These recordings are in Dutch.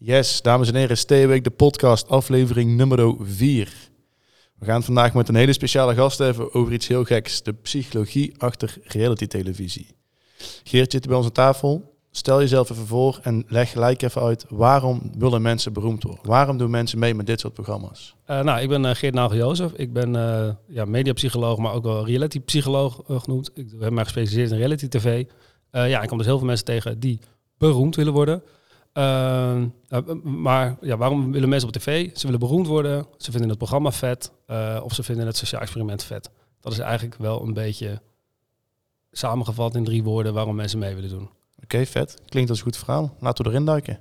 Yes, dames en heren, Steenweek de podcast, aflevering nummer 4. We gaan vandaag met een hele speciale gast hebben over iets heel geks. De psychologie achter reality televisie. Geert zit bij aan tafel. Stel jezelf even voor en leg gelijk even uit waarom willen mensen beroemd worden? Waarom doen mensen mee met dit soort programma's? Uh, nou, ik ben uh, Geert Nagel-Jozef. Ik ben uh, ja, mediapsycholoog, maar ook wel reality-psycholoog genoemd. Ik heb mij gespecialiseerd in reality tv. ja, ik kom dus heel veel mensen tegen die beroemd willen worden. Uh, maar ja, waarom willen mensen op tv? Ze willen beroemd worden, ze vinden het programma vet uh, of ze vinden het sociaal experiment vet. Dat is eigenlijk wel een beetje samengevat in drie woorden waarom mensen mee willen doen. Oké, vet. Klinkt als een goed verhaal. Laten we erin duiken.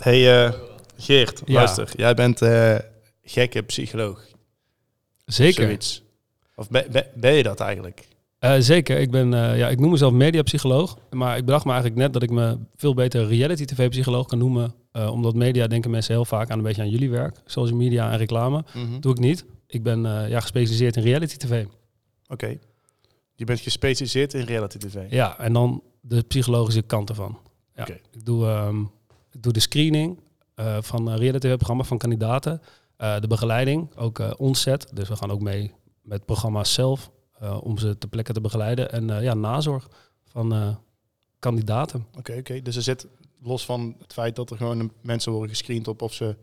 Hey uh, Geert, ja. luister. Jij bent uh, gekke psycholoog. Zeker. Zoiets. Of ben, ben, ben je dat eigenlijk? Uh, zeker. Ik, ben, ja, ik noem mezelf mediapsycholoog. Maar ik bedacht me eigenlijk net dat ik me veel beter reality-tv-psycholoog kan noemen. omdat media denken mensen heel vaak aan een beetje aan jullie werk. Social media en reclame. Mm -hmm. Doe ik niet. Ik ben ja, gespecialiseerd in reality-tv. Oké. Okay. Je bent gespecialiseerd in reality-tv? Ja, en dan de psychologische kant ervan. Ja. Okay. Ik doe... Um, ik doe de screening uh, van een reality-programma van kandidaten. Uh, de begeleiding, ook onzet. Dus we gaan ook mee met het programma zelf om ze ter plekke te begeleiden. En ja, nazorg van kandidaten. Oké, oké. Dus er zit los van het feit dat er gewoon mensen worden gescreend op of ze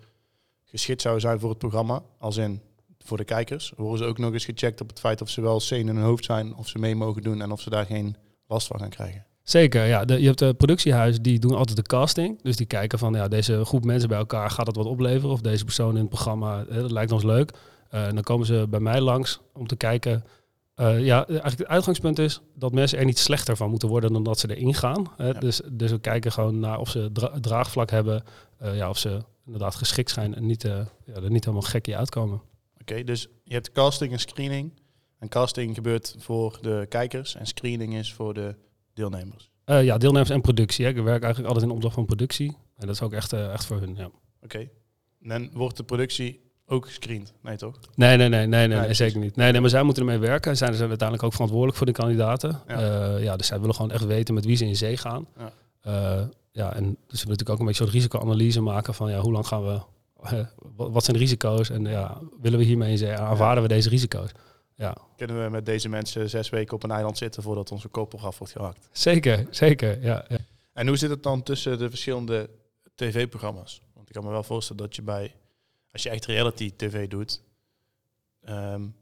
geschikt zouden zijn voor het programma, als in voor de kijkers, worden ze ook nog eens gecheckt op het feit of ze wel sane in hun hoofd zijn, of ze mee mogen doen en of ze daar geen last van gaan krijgen. Zeker, ja. De, je hebt de productiehuis, die doen altijd de casting. Dus die kijken van, ja, deze groep mensen bij elkaar, gaat dat wat opleveren? Of deze persoon in het programma, hè, dat lijkt ons leuk. Uh, en dan komen ze bij mij langs om te kijken. Uh, ja, eigenlijk het uitgangspunt is dat mensen er niet slechter van moeten worden dan dat ze erin gaan. Hè. Ja. Dus, dus we kijken gewoon naar of ze dra draagvlak hebben. Uh, ja, of ze inderdaad geschikt zijn en niet, ja, er niet helemaal gekkie uitkomen. Oké, okay, dus je hebt casting en screening. En casting gebeurt voor de kijkers en screening is voor de deelnemers? Uh, ja, deelnemers en productie. Hè. Ik werk eigenlijk altijd in opdracht van productie. En dat is ook echt, uh, echt voor hun, ja. Oké. Okay. En wordt de productie ook gescreend? Nee, toch? Nee, nee, nee, nee, nee, nee zeker niet. Nee, nee, maar zij moeten ermee werken. Zij zijn uiteindelijk ook verantwoordelijk voor de kandidaten. Ja. Uh, ja, dus zij willen gewoon echt weten met wie ze in zee gaan. Ja, ja en dus we willen natuurlijk ook een beetje zo'n risicoanalyse maken van ja, hoe lang gaan we... wat zijn de risico's en ja, willen we hiermee in zee? Aanvaarden we deze risico's? Ja. Kunnen we met deze mensen zes weken op een eiland zitten voordat onze kop af wordt gehakt? Zeker, zeker. Ja, ja. En hoe zit het dan tussen de verschillende tv-programma's? Want ik kan me wel voorstellen dat je bij, als je echt reality tv doet, um,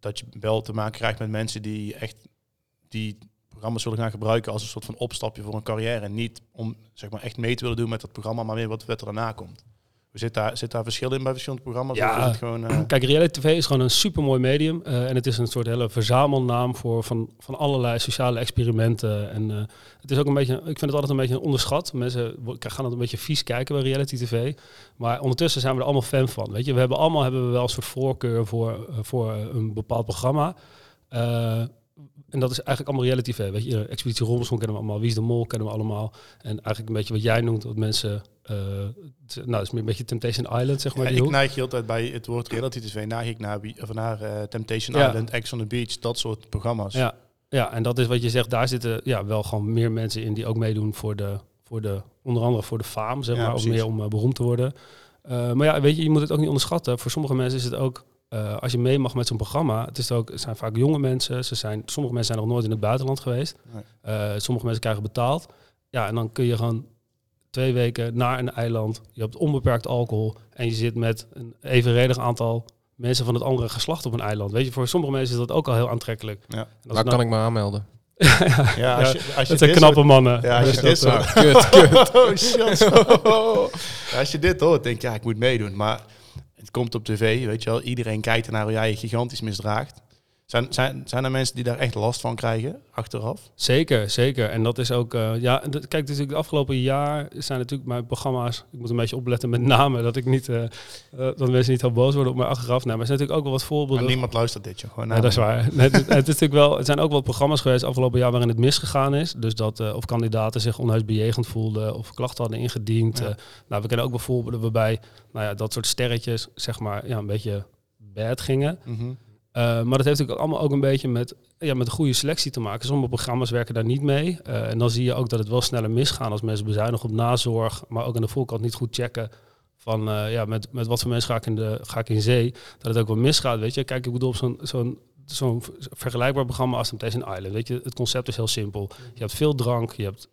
dat je wel te maken krijgt met mensen die echt die programma's zullen gaan gebruiken als een soort van opstapje voor een carrière. En niet om zeg maar echt mee te willen doen met het programma, maar meer wat, wat er daarna komt. Zit daar, zit daar verschil in bij verschillende programma's? Ja, gewoon, uh... kijk, reality tv is gewoon een supermooi medium. Uh, en het is een soort hele verzamelnaam voor van, van allerlei sociale experimenten. En uh, het is ook een beetje, ik vind het altijd een beetje onderschat. Mensen gaan het een beetje vies kijken bij reality tv. Maar ondertussen zijn we er allemaal fan van. Weet je, we hebben allemaal hebben we wel een soort voorkeur voor, voor een bepaald programma. En dat is eigenlijk allemaal reality tv. Weet je, Expeditie Robinson kennen we allemaal, Wie is de Mol kennen we allemaal. En eigenlijk een beetje wat jij noemt, wat mensen... Uh, nou, dat is meer een beetje Temptation Island, zeg maar. Ja, ik neig je altijd bij het woord reality tv, neig ik naar, of naar uh, Temptation ja. Island, Ex on the Beach, dat soort programma's. Ja. ja, en dat is wat je zegt, daar zitten ja, wel gewoon meer mensen in die ook meedoen voor de, voor de onder andere voor de faam, zeg maar, of meer om uh, beroemd te worden. maar ja, weet je, je moet het ook niet onderschatten. Voor sommige mensen is het ook uh, als je mee mag met zo'n programma, het, is ook, het zijn vaak jonge mensen. Ze zijn, sommige mensen zijn nog nooit in het buitenland geweest. Nee. Uh, sommige mensen krijgen betaald. Ja, en dan kun je gewoon twee weken naar een eiland. Je hebt onbeperkt alcohol. En je zit met een evenredig aantal mensen van het andere geslacht op een eiland. Weet je, voor sommige mensen is dat ook al heel aantrekkelijk. Ja. Waar kan ik me aanmelden? ja, ja, als je, als je het zijn knappe mannen. Ja, als je dit zo... Kut, kut. Oh, als je dit hoort, denk je, ja, ik moet meedoen. Maar het komt op tv, weet je wel. Iedereen kijkt ernaar hoe jij je gigantisch misdraagt. Zijn, zijn, zijn er mensen die daar echt last van krijgen achteraf? Zeker, zeker. En dat is ook, uh, ja, kijk, natuurlijk de afgelopen jaar zijn natuurlijk mijn programma's, ik moet een beetje opletten met namen, dat ik niet, uh, uh, dat mensen niet heel boos worden op mij achteraf. Nou, maar er zijn natuurlijk ook wel wat voorbeelden. Maar niemand luistert dit, joh. Gewoon ja, dat is waar. het, het, is natuurlijk wel, het zijn ook wel programma's geweest afgelopen jaar waarin het misgegaan is. Dus dat of kandidaten zich onhuis bejegend voelden of klachten hadden ingediend. Ja. nou, we kennen ook wel voorbeelden waarbij, nou ja, dat soort sterretjes, zeg maar, ja, een beetje bad gingen. Mm -hmm. Uh, maar dat heeft natuurlijk allemaal ook een beetje met, ja, met een goede selectie te maken. Sommige programma's werken daar niet mee. Uh, en dan zie je ook dat het wel sneller misgaan als mensen bezuinigen op nazorg, maar ook aan de voorkant niet goed checken van uh, ja, met, met wat voor mensen ga ik, in de, ga ik in zee. Dat het ook wel misgaat, weet je. Kijk, ik bedoel op zo'n zo'n zo'n vergelijkbaar programma als Temptation Island. Weet je, het concept is heel simpel. Je hebt veel drank, je hebt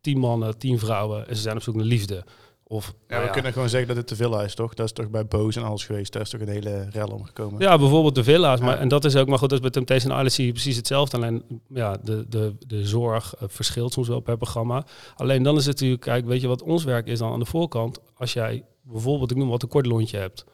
tien mannen, tien vrouwen en ze zijn op zoek naar liefde. Of, ja, we nou ja. kunnen gewoon zeggen dat het te veel is, toch? Dat is toch bij Boos en alles geweest. Daar is toch een hele rel omgekomen. Ja, bijvoorbeeld de villa's. Maar, en dat is ook maar goed, dat is bij Temptation Island zie je precies hetzelfde. Alleen ja, de, de, de zorg uh, verschilt soms wel per programma. Alleen dan is het natuurlijk, kijk, weet je wat ons werk is dan aan de voorkant? Als jij bijvoorbeeld, ik noem wat, een kort lontje hebt.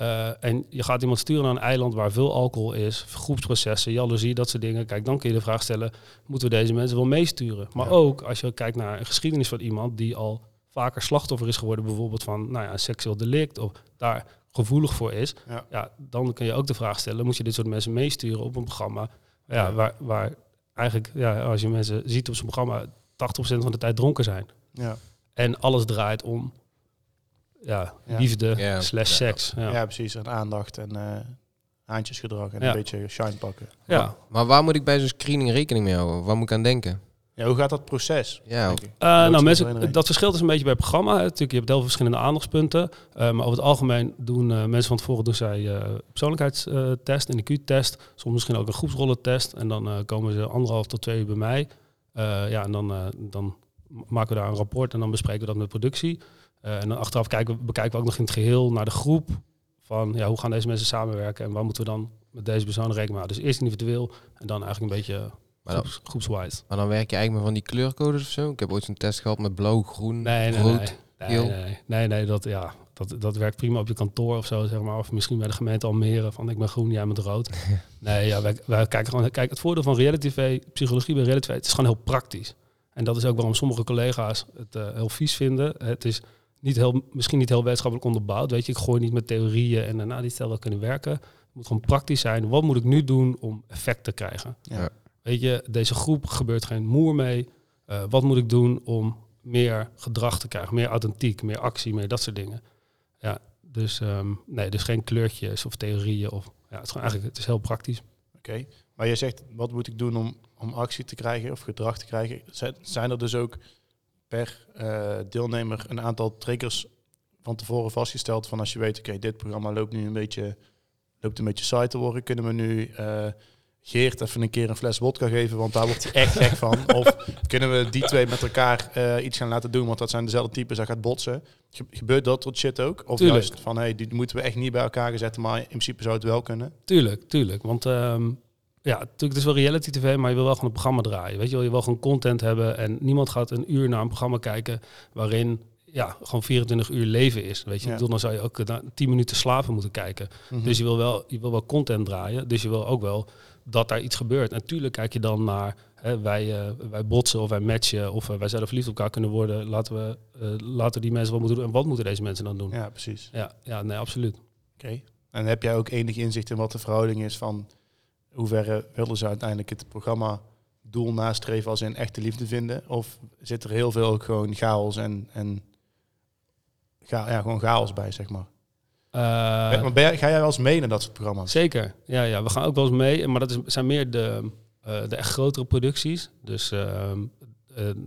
Uh, en je gaat iemand sturen naar een eiland waar veel alcohol is, groepsprocessen, jaloezie, dat soort dingen. Kijk, dan kun je de vraag stellen, moeten we deze mensen wel meesturen? Maar ja. ook als je kijkt naar een geschiedenis van iemand die al vaker slachtoffer is geworden, bijvoorbeeld van nou ja, een seksueel delict of daar gevoelig voor is, ja. ja. dan kun je ook de vraag stellen, moet je dit soort mensen meesturen op een programma ja, ja. Waar, waar eigenlijk, ja, als je mensen ziet op zo'n programma, 80% van de tijd dronken zijn. Ja. En alles draait om ja, liefde slash seks. Ja. precies. En aandacht en uh, haantjesgedrag en een beetje shine pakken. Ja. Maar, maar waar moet ik bij zo'n screening rekening mee houden? Waar moet ik aan denken? Ja, hoe gaat dat proces? Ja. Uh, nou, mensen, dat verschilt dus een beetje bij het programma. Natuurlijk, je hebt heel veel verschillende aandachtspunten. Uh, maar over het algemeen doen uh, mensen van tevoren doen zij persoonlijkheidstest, een IQ-test. Soms misschien ook een groepsrollentest. En dan komen ze anderhalf tot twee uur bij mij. ja, en dan, dan maken we daar een rapport en dan bespreken we dat met productie. en dan achteraf kijken, bekijken we ook nog in het geheel naar de groep. Van ja, hoe gaan deze mensen samenwerken en waar moeten we dan met deze persoon rekening houden. Dus eerst individueel en dan eigenlijk een beetje maar dan, Groeps, groepswise. Maar dan werk je eigenlijk maar van die kleurcodes of zo? Ik heb ooit zo'n test gehad met blauw, groen, nee, nee, rood, nee, nee, nee, nee, nee, dat, ja, dat, dat werkt prima op je kantoor of zo, zeg maar. Of misschien bij de gemeente Almere, van ik ben groen, jij bent rood. nee, ja, wij, wij kijken gewoon... Kijk, het voordeel van reality TV, psychologie bij reality TV, het is gewoon heel praktisch. En dat is ook waarom sommige collega's het uh, heel vies vinden. Het is niet heel, misschien niet heel wetenschappelijk onderbouwd. Weet je, ik gooi niet met theorieën en daarna die stel wel kunnen werken. Het moet gewoon praktisch zijn. Wat moet ik nu doen om effect te krijgen? Ja. Weet je, deze groep gebeurt geen moer mee. Uh, wat moet ik doen om meer gedrag te krijgen, meer authentiek, meer actie, meer dat soort dingen. Ja, dus um, nee, dus geen kleurtjes of theorieën. Of, ja, het, is gewoon eigenlijk, het is heel praktisch. Oké, maar je zegt, wat moet ik doen om, om actie te krijgen of gedrag te krijgen? Zijn er dus ook per uh, deelnemer een aantal triggers van tevoren vastgesteld van als je weet, oké, dit programma loopt nu een beetje, loopt een beetje saai te worden, kunnen we nu... Uh, Geert even een keer een fles wodka geven, want daar wordt hij echt gek van. Of kunnen we die twee met elkaar uh, iets gaan laten doen, want dat zijn dezelfde types, dat gaat botsen. Ge gebeurt dat tot shit ook? Of tuurlijk. juist van, hey, die moeten we echt niet bij elkaar zetten, maar in principe zou het wel kunnen? Tuurlijk, tuurlijk. Want um, ja, natuurlijk, het is wel reality tv, maar je wil wel gewoon een programma draaien. Weet je wel, je wil gewoon content hebben en niemand gaat een uur naar een programma kijken waarin ja, gewoon 24 uur leven is. Weet je, ja. dan zou je ook uh, 10 minuten slapen moeten kijken. Mm -hmm. Dus je wil, wel, je wil wel content draaien. Dus je wil ook wel dat daar iets gebeurt. Natuurlijk kijk je dan naar hè, wij, uh, wij botsen of wij matchen of uh, wij zouden verliefd op elkaar kunnen worden. Laten we, uh, laten die mensen wat moeten doen. En wat moeten deze mensen dan doen? Ja, precies. Ja, ja nee, absoluut. Oké. Okay. En heb jij ook enig inzicht in wat de verhouding is van hoeverre willen ze uiteindelijk het programma doel nastreven als in echte liefde vinden? Of zit er heel veel ook gewoon chaos en, en ga, ja, gewoon chaos bij, zeg maar? Uh, maar ben jij, ga jij wel eens mee naar dat soort programma's? Zeker, ja, ja. We gaan ook wel eens mee, maar dat is, zijn meer de, uh, de echt grotere producties. Dus uh,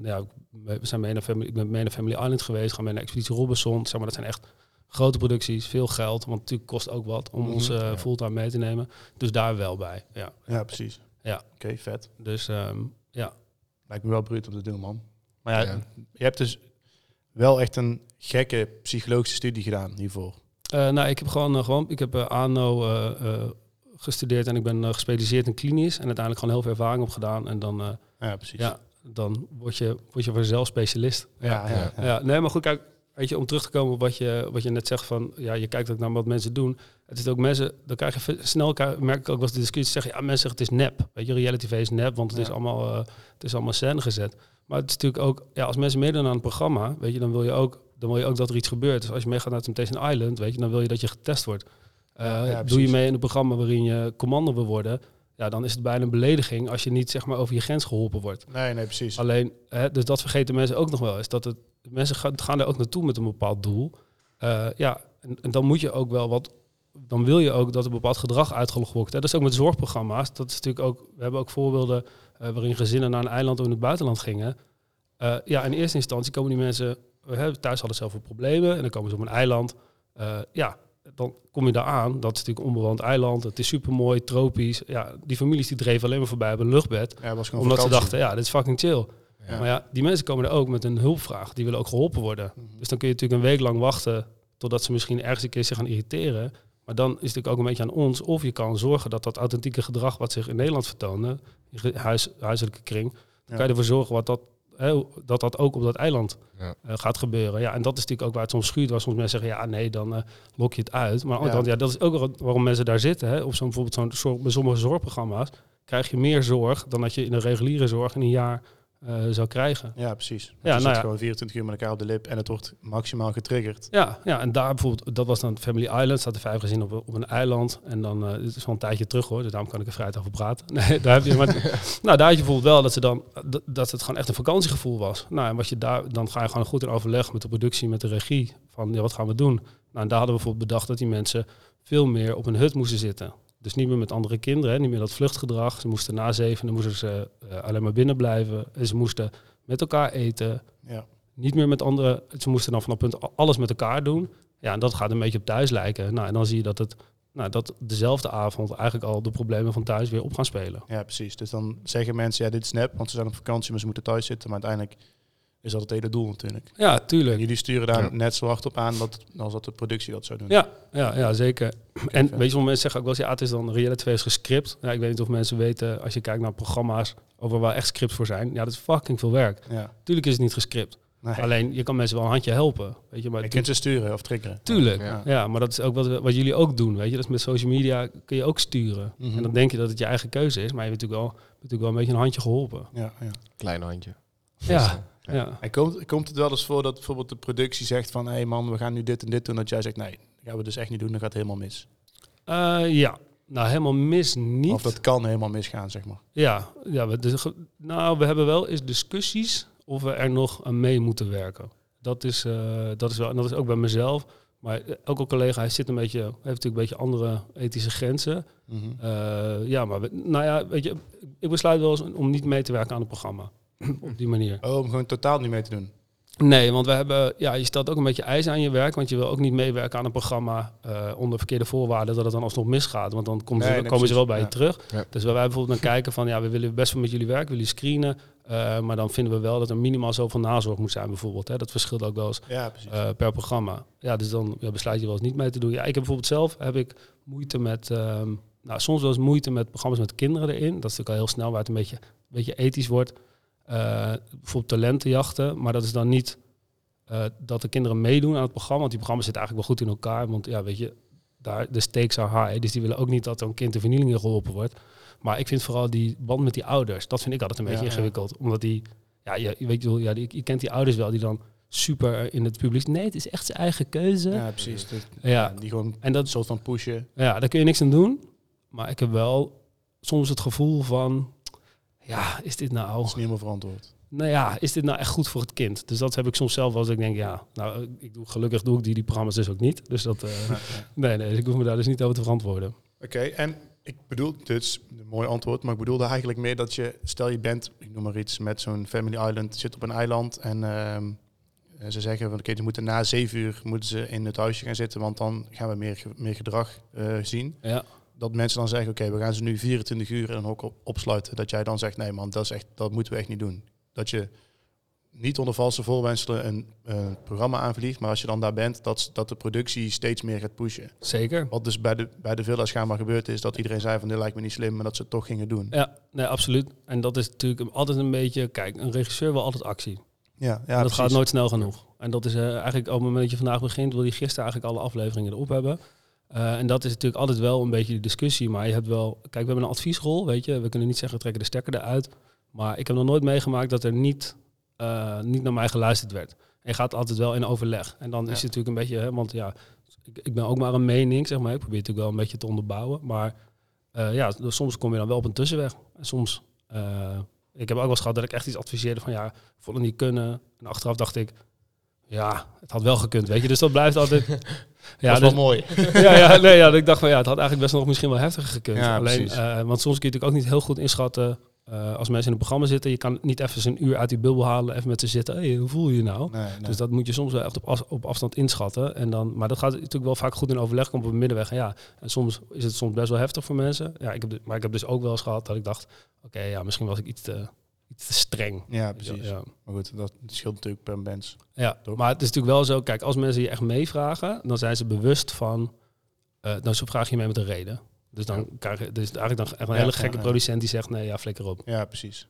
ja, we zijn mee naar Family, ik ben mee naar Family Island geweest, gaan mee naar Expeditie Robinson. Zeg maar, dat zijn echt grote producties, veel geld, want natuurlijk kost ook wat om mm -hmm, ons ja. fulltime mee te nemen. Dus daar wel bij, ja. Ja, precies. Ja. Oké, okay, vet. Dus um, ja. Lijkt me wel bruut om te doen, man. Maar ja, ja, je hebt dus wel echt een gekke psychologische studie gedaan hiervoor. Uh, nou, ik heb gewoon, uh, gewoon ik heb uh, ANO gestudeerd en ik ben gespecialiseerd in klinisch en uiteindelijk gewoon heel veel ervaring opgedaan en dan, ja, precies. Ja, dan word je, word je vanzelf specialist. Ja, ja, ja, ja. Nee, maar goed, kijk, weet je, om terug te komen op wat je, wat je net zegt van, ja, je kijkt ook naar wat mensen doen. Het is ook mensen, dan krijg je snel, merk ik ook was de discussie zeggen, ja, mensen zeggen het is nep. Weet je, reality tv is nep, want het is allemaal, het is allemaal scène gezet. Maar het is natuurlijk ook, ja, als mensen meedoen aan een programma, weet je, dan wil je ook, dan wil je ook dat er iets gebeurt. Dus als je meegaat naar Temptation Island, weet je, dan wil je dat je getest wordt. Uh, doe je mee in een programma waarin je commando wil worden, ja, dan is het bijna een belediging als je niet zeg maar over je grens geholpen wordt. Nee, nee, precies. Alleen, hè, dus dat vergeten mensen ook nog wel eens. Dat het, mensen gaan, gaan er ook naartoe met een bepaald doel. Uh, ja, en, en, dan moet je ook wel wat. Dan wil je ook dat er bepaald gedrag uitgelogd wordt. Hè. Dat is ook met zorgprogramma's. Dat is natuurlijk ook. We hebben ook voorbeelden uh, waarin gezinnen naar een eiland of in het buitenland gingen. Ja, in eerste instantie komen die mensen. Thuis hadden zelf problemen en dan komen ze op een eiland. ja, dan kom je daar aan. Dat is natuurlijk een onbewoond eiland. Het is super mooi, tropisch. Ja, die families die dreven alleen maar voorbij op een luchtbed. Ja, omdat ze dachten, ja, dit is fucking chill. Maar ja, die mensen komen er ook met een hulpvraag. Die willen ook geholpen worden. Mhm. Dus dan kun je natuurlijk een week lang wachten totdat ze misschien ergens een keer zich gaan irriteren. Maar dan is het natuurlijk ook een beetje aan ons. Of je kan zorgen dat dat authentieke gedrag wat zich in Nederland vertoonde, in huis, huiselijke kring, dan kan je ervoor zorgen wat dat dat dat ook op dat eiland ja. uh, gaat gebeuren. Ja, en dat is natuurlijk ook waar het soms schuurt, waar soms mensen zeggen, ja nee, dan uh, lok je het uit. Maar ja. ja, dat is ook waarom mensen daar zitten. Hè. Op zo'n bijvoorbeeld zo'n bij sommige zorgprogramma's krijg je meer zorg dan dat je in een reguliere zorg in een jaar uh, zou krijgen. Ja, precies. Ja, je nou ja. gewoon 24 uur met elkaar op de lip en het wordt maximaal getriggerd. Ja, ja en daar bijvoorbeeld, dat was dan Family Island, de vijf gezin op, op een eiland. En dan, uh, dit is een tijdje terug hoor, dus daarom kan ik er vrijdag over praten. Nee, daar heb je, maar, nou, daar had je bijvoorbeeld wel dat ze dan, dat het gewoon echt een vakantiegevoel was. Nou, en wat je daar, dan ga je gewoon goed in overleg met de productie, met de regie, van ja, wat gaan we doen? Nou, en daar hadden we bijvoorbeeld bedacht dat die mensen veel meer op een hut moesten zitten. Dus niet meer met andere kinderen, hè, niet meer dat vluchtgedrag. Ze moesten na zeven, dan moesten ze uh, alleen maar binnen blijven. En ze moesten met elkaar eten. Ja. Niet meer met anderen. Ze moesten dan vanaf punt alles met elkaar doen. Ja, en dat gaat een beetje op thuis lijken. Nou, en dan zie je dat het nou, dat dezelfde avond eigenlijk al de problemen van thuis weer op gaan spelen. Ja, precies. Dus dan zeggen mensen, ja, dit is nep, want ze zijn op vakantie, maar ze moeten thuis zitten. Maar uiteindelijk is dat het hele doel natuurlijk. Ja, tuurlijk. jullie sturen daar net zo hard op aan dat, als dat de productie dat zou doen. Ja, ja, ja zeker. En weet je, mensen zeggen ook wel eens, ja, het is dan reality twee is gescript. Ja, ik weet niet of mensen weten, als je kijkt naar programma's over waar echt scripts voor zijn, ja, dat is fucking veel werk. Ja. Tuurlijk is het niet gescript. Alleen, je kan mensen wel een handje helpen. Weet je, maar je kunt ze sturen of triggeren. Tuurlijk, ja. ja. maar dat is ook wat, wat jullie ook doen. Weet je, dat is met social media kun je ook sturen. Mhm. En dan denk je dat het je eigen keuze is, maar je hebt natuurlijk wel, natuurlijk wel een beetje een handje geholpen. Ja, ja. Klein handje. Ja, ja. En komt, komt het wel eens voor dat bijvoorbeeld de productie zegt van... hé hey man, we gaan nu dit en dit doen. Dat jij zegt, nee, dat gaan we dus echt niet doen. Dan gaat het helemaal mis. Uh, ja, nou helemaal mis niet. Of dat kan helemaal misgaan, zeg maar. Ja, ja we, dus, nou we hebben wel eens discussies of we er nog aan mee moeten werken. Dat is, uh, dat is, wel, en dat is ook bij mezelf. Maar ook een collega, hij zit een beetje, heeft natuurlijk een beetje andere ethische grenzen. Mm -hmm. uh, ja, maar we, nou ja, weet je, ik besluit wel eens om niet mee te werken aan het programma. op die manier. Oh, om gewoon totaal niet mee te doen? Nee, want we hebben, ja, je stelt ook een beetje eisen aan je werk, want je wil ook niet meewerken aan een programma uh, onder verkeerde voorwaarden dat het dan alsnog misgaat, want dan komen, ze, komen ze wel bij je terug. Dus wij bijvoorbeeld dan kijken van, ja, we willen best wel met jullie werken, willen screenen, uh, maar dan vinden we wel dat er minimaal zoveel nazorg moet zijn bijvoorbeeld. Hè. Dat verschilt ook wel eens ja, uh, per programma. Ja, dus dan ja, besluit je wel eens niet mee te doen. Ja, ik heb bijvoorbeeld zelf heb ik moeite met, ehm, nou, soms wel eens moeite met programma's met kinderen erin. Dat is natuurlijk al heel snel waar het een beetje, een beetje ethisch wordt. Uh, bijvoorbeeld talentenjachten, maar dat is dan niet uh, dat de kinderen meedoen aan het programma. Want die programma's zitten eigenlijk wel goed in elkaar. Want ja, weet je, daar, de stakes are high. Dus die willen ook niet dat een kind de vernielingen geholpen wordt. Maar ik vind vooral die band met die ouders, dat vind ik altijd een beetje ingewikkeld. Omdat die, ja, je, weet je, ja, die, je kent die ouders wel, die dan super in het publiek. Nee, het is echt zijn eigen keuze. Ja, precies. ja. Die gewoon en dat soort van pushen. Ja, daar kun je niks aan doen. Maar ik heb wel soms het gevoel van ja, is dit nou... Dat is niet helemaal verantwoord. Nou ja, is dit nou echt goed voor het kind? Dus dat heb ik soms zelf als ik denk, ja, nou, ik doe, gelukkig doe ik die, die programma's dus ook niet. Dus dat, uh, nee, nee, ik hoef me daar dus niet over te verantwoorden. Oké, en ik bedoel, dus een mooi antwoord, maar ik bedoelde eigenlijk meer dat je, stel je bent, ik noem maar iets, met zo'n Family Island, zit op een eiland en uh, ze zeggen van oké, ze moeten na zeven uur moeten ze in het huisje gaan zitten, want dan gaan we meer, meer gedrag uh, zien. Ja dat mensen dan zeggen, oké, we gaan ze nu 24 uur in een hok opsluiten. Dat jij dan zegt, nee man, dat, is echt, dat moeten we echt niet doen. Dat je niet onder valse voorwenselen een programma aanvliegt, maar als je dan daar bent, dat, dat de productie steeds meer gaat pushen. Zeker. Wat dus bij de, bij de villa's gebeurd is, dat iedereen zei van dit lijkt me niet slim, maar dat ze het toch gingen doen. Ja, nee, absoluut. En dat is natuurlijk altijd een beetje, kijk, een regisseur wil altijd actie. Ja, ja dat gaat nooit snel genoeg. En dat is eigenlijk op het moment dat je vandaag begint, wil je gisteren eigenlijk alle afleveringen erop hebben. En dat is natuurlijk altijd wel een beetje de discussie. Maar je hebt wel, kijk, we hebben een adviesrol, weet je. We kunnen niet zeggen, we trekken de stekker eruit. Maar ik heb nog nooit meegemaakt dat er niet, niet naar mij geluisterd werd. En je gaat altijd wel in overleg. En dan is het natuurlijk een beetje, hè, want ja, ik, ik, ben ook maar een mening, zeg maar. Ik probeer natuurlijk wel een beetje te onderbouwen. Maar uh, ja, dus soms kom je dan wel op een tussenweg. En soms, ik heb ook wel eens gehad dat ik echt iets adviseerde van ja, vonden niet kunnen. En achteraf dacht ik, ja, het had wel gekund, weet je. Dus dat blijft altijd. ja, dat is dus, wel mooi. ja, ja, nee, ja, ik dacht van ja, het had eigenlijk best nog misschien wel heftiger gekund. Ja, Alleen, uh, want soms kun je natuurlijk ook niet heel goed inschatten uh, als mensen in een programma zitten, je kan niet even een uur uit die bubbel halen, even met ze zitten. Hey, hoe voel je je nou? Dus dat moet je soms wel echt op, op, afstand inschatten. En dan, maar dat gaat natuurlijk wel vaak goed in overleg komen op een middenweg. En ja, en soms is het soms best wel heftig voor mensen. Ja, ik heb, maar ik heb dus ook wel eens gehad dat ik dacht, oké, ja, misschien was ik iets te, iets te streng. Ja, precies. Ja. Maar goed, dat scheelt natuurlijk per mens. Ja, maar het is natuurlijk wel zo, kijk, als mensen je echt meevragen, dan zijn ze bewust van, uh, dan vraag je mee met een reden. Dus dan krijg je dus eigenlijk dan echt een hele gekke producent die zegt nee, ja, flikker op. Ja, precies.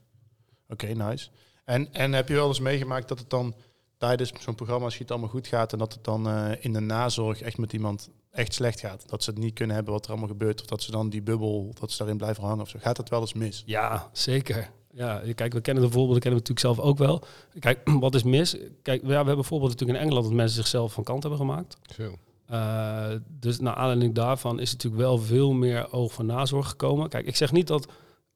Oké, nice. En, en heb je wel eens meegemaakt dat het dan tijdens zo'n programma, als je het allemaal goed gaat, en dat het dan uh, in de nazorg echt met iemand echt slecht gaat. Dat ze het niet kunnen hebben wat er allemaal gebeurt. Of dat ze dan die bubbel, dat ze daarin blijven hangen of zo. Gaat dat wel eens mis? Ja, zeker. Ja, kijk, we kennen de voorbeelden, kennen we natuurlijk zelf ook wel. Kijk, wat is mis? Kijk, we hebben bijvoorbeeld natuurlijk in Engeland dat mensen zichzelf van kant hebben gemaakt. Zo. Uh, dus naar aanleiding daarvan is natuurlijk wel veel meer oog voor nazorg gekomen. Kijk, ik zeg niet dat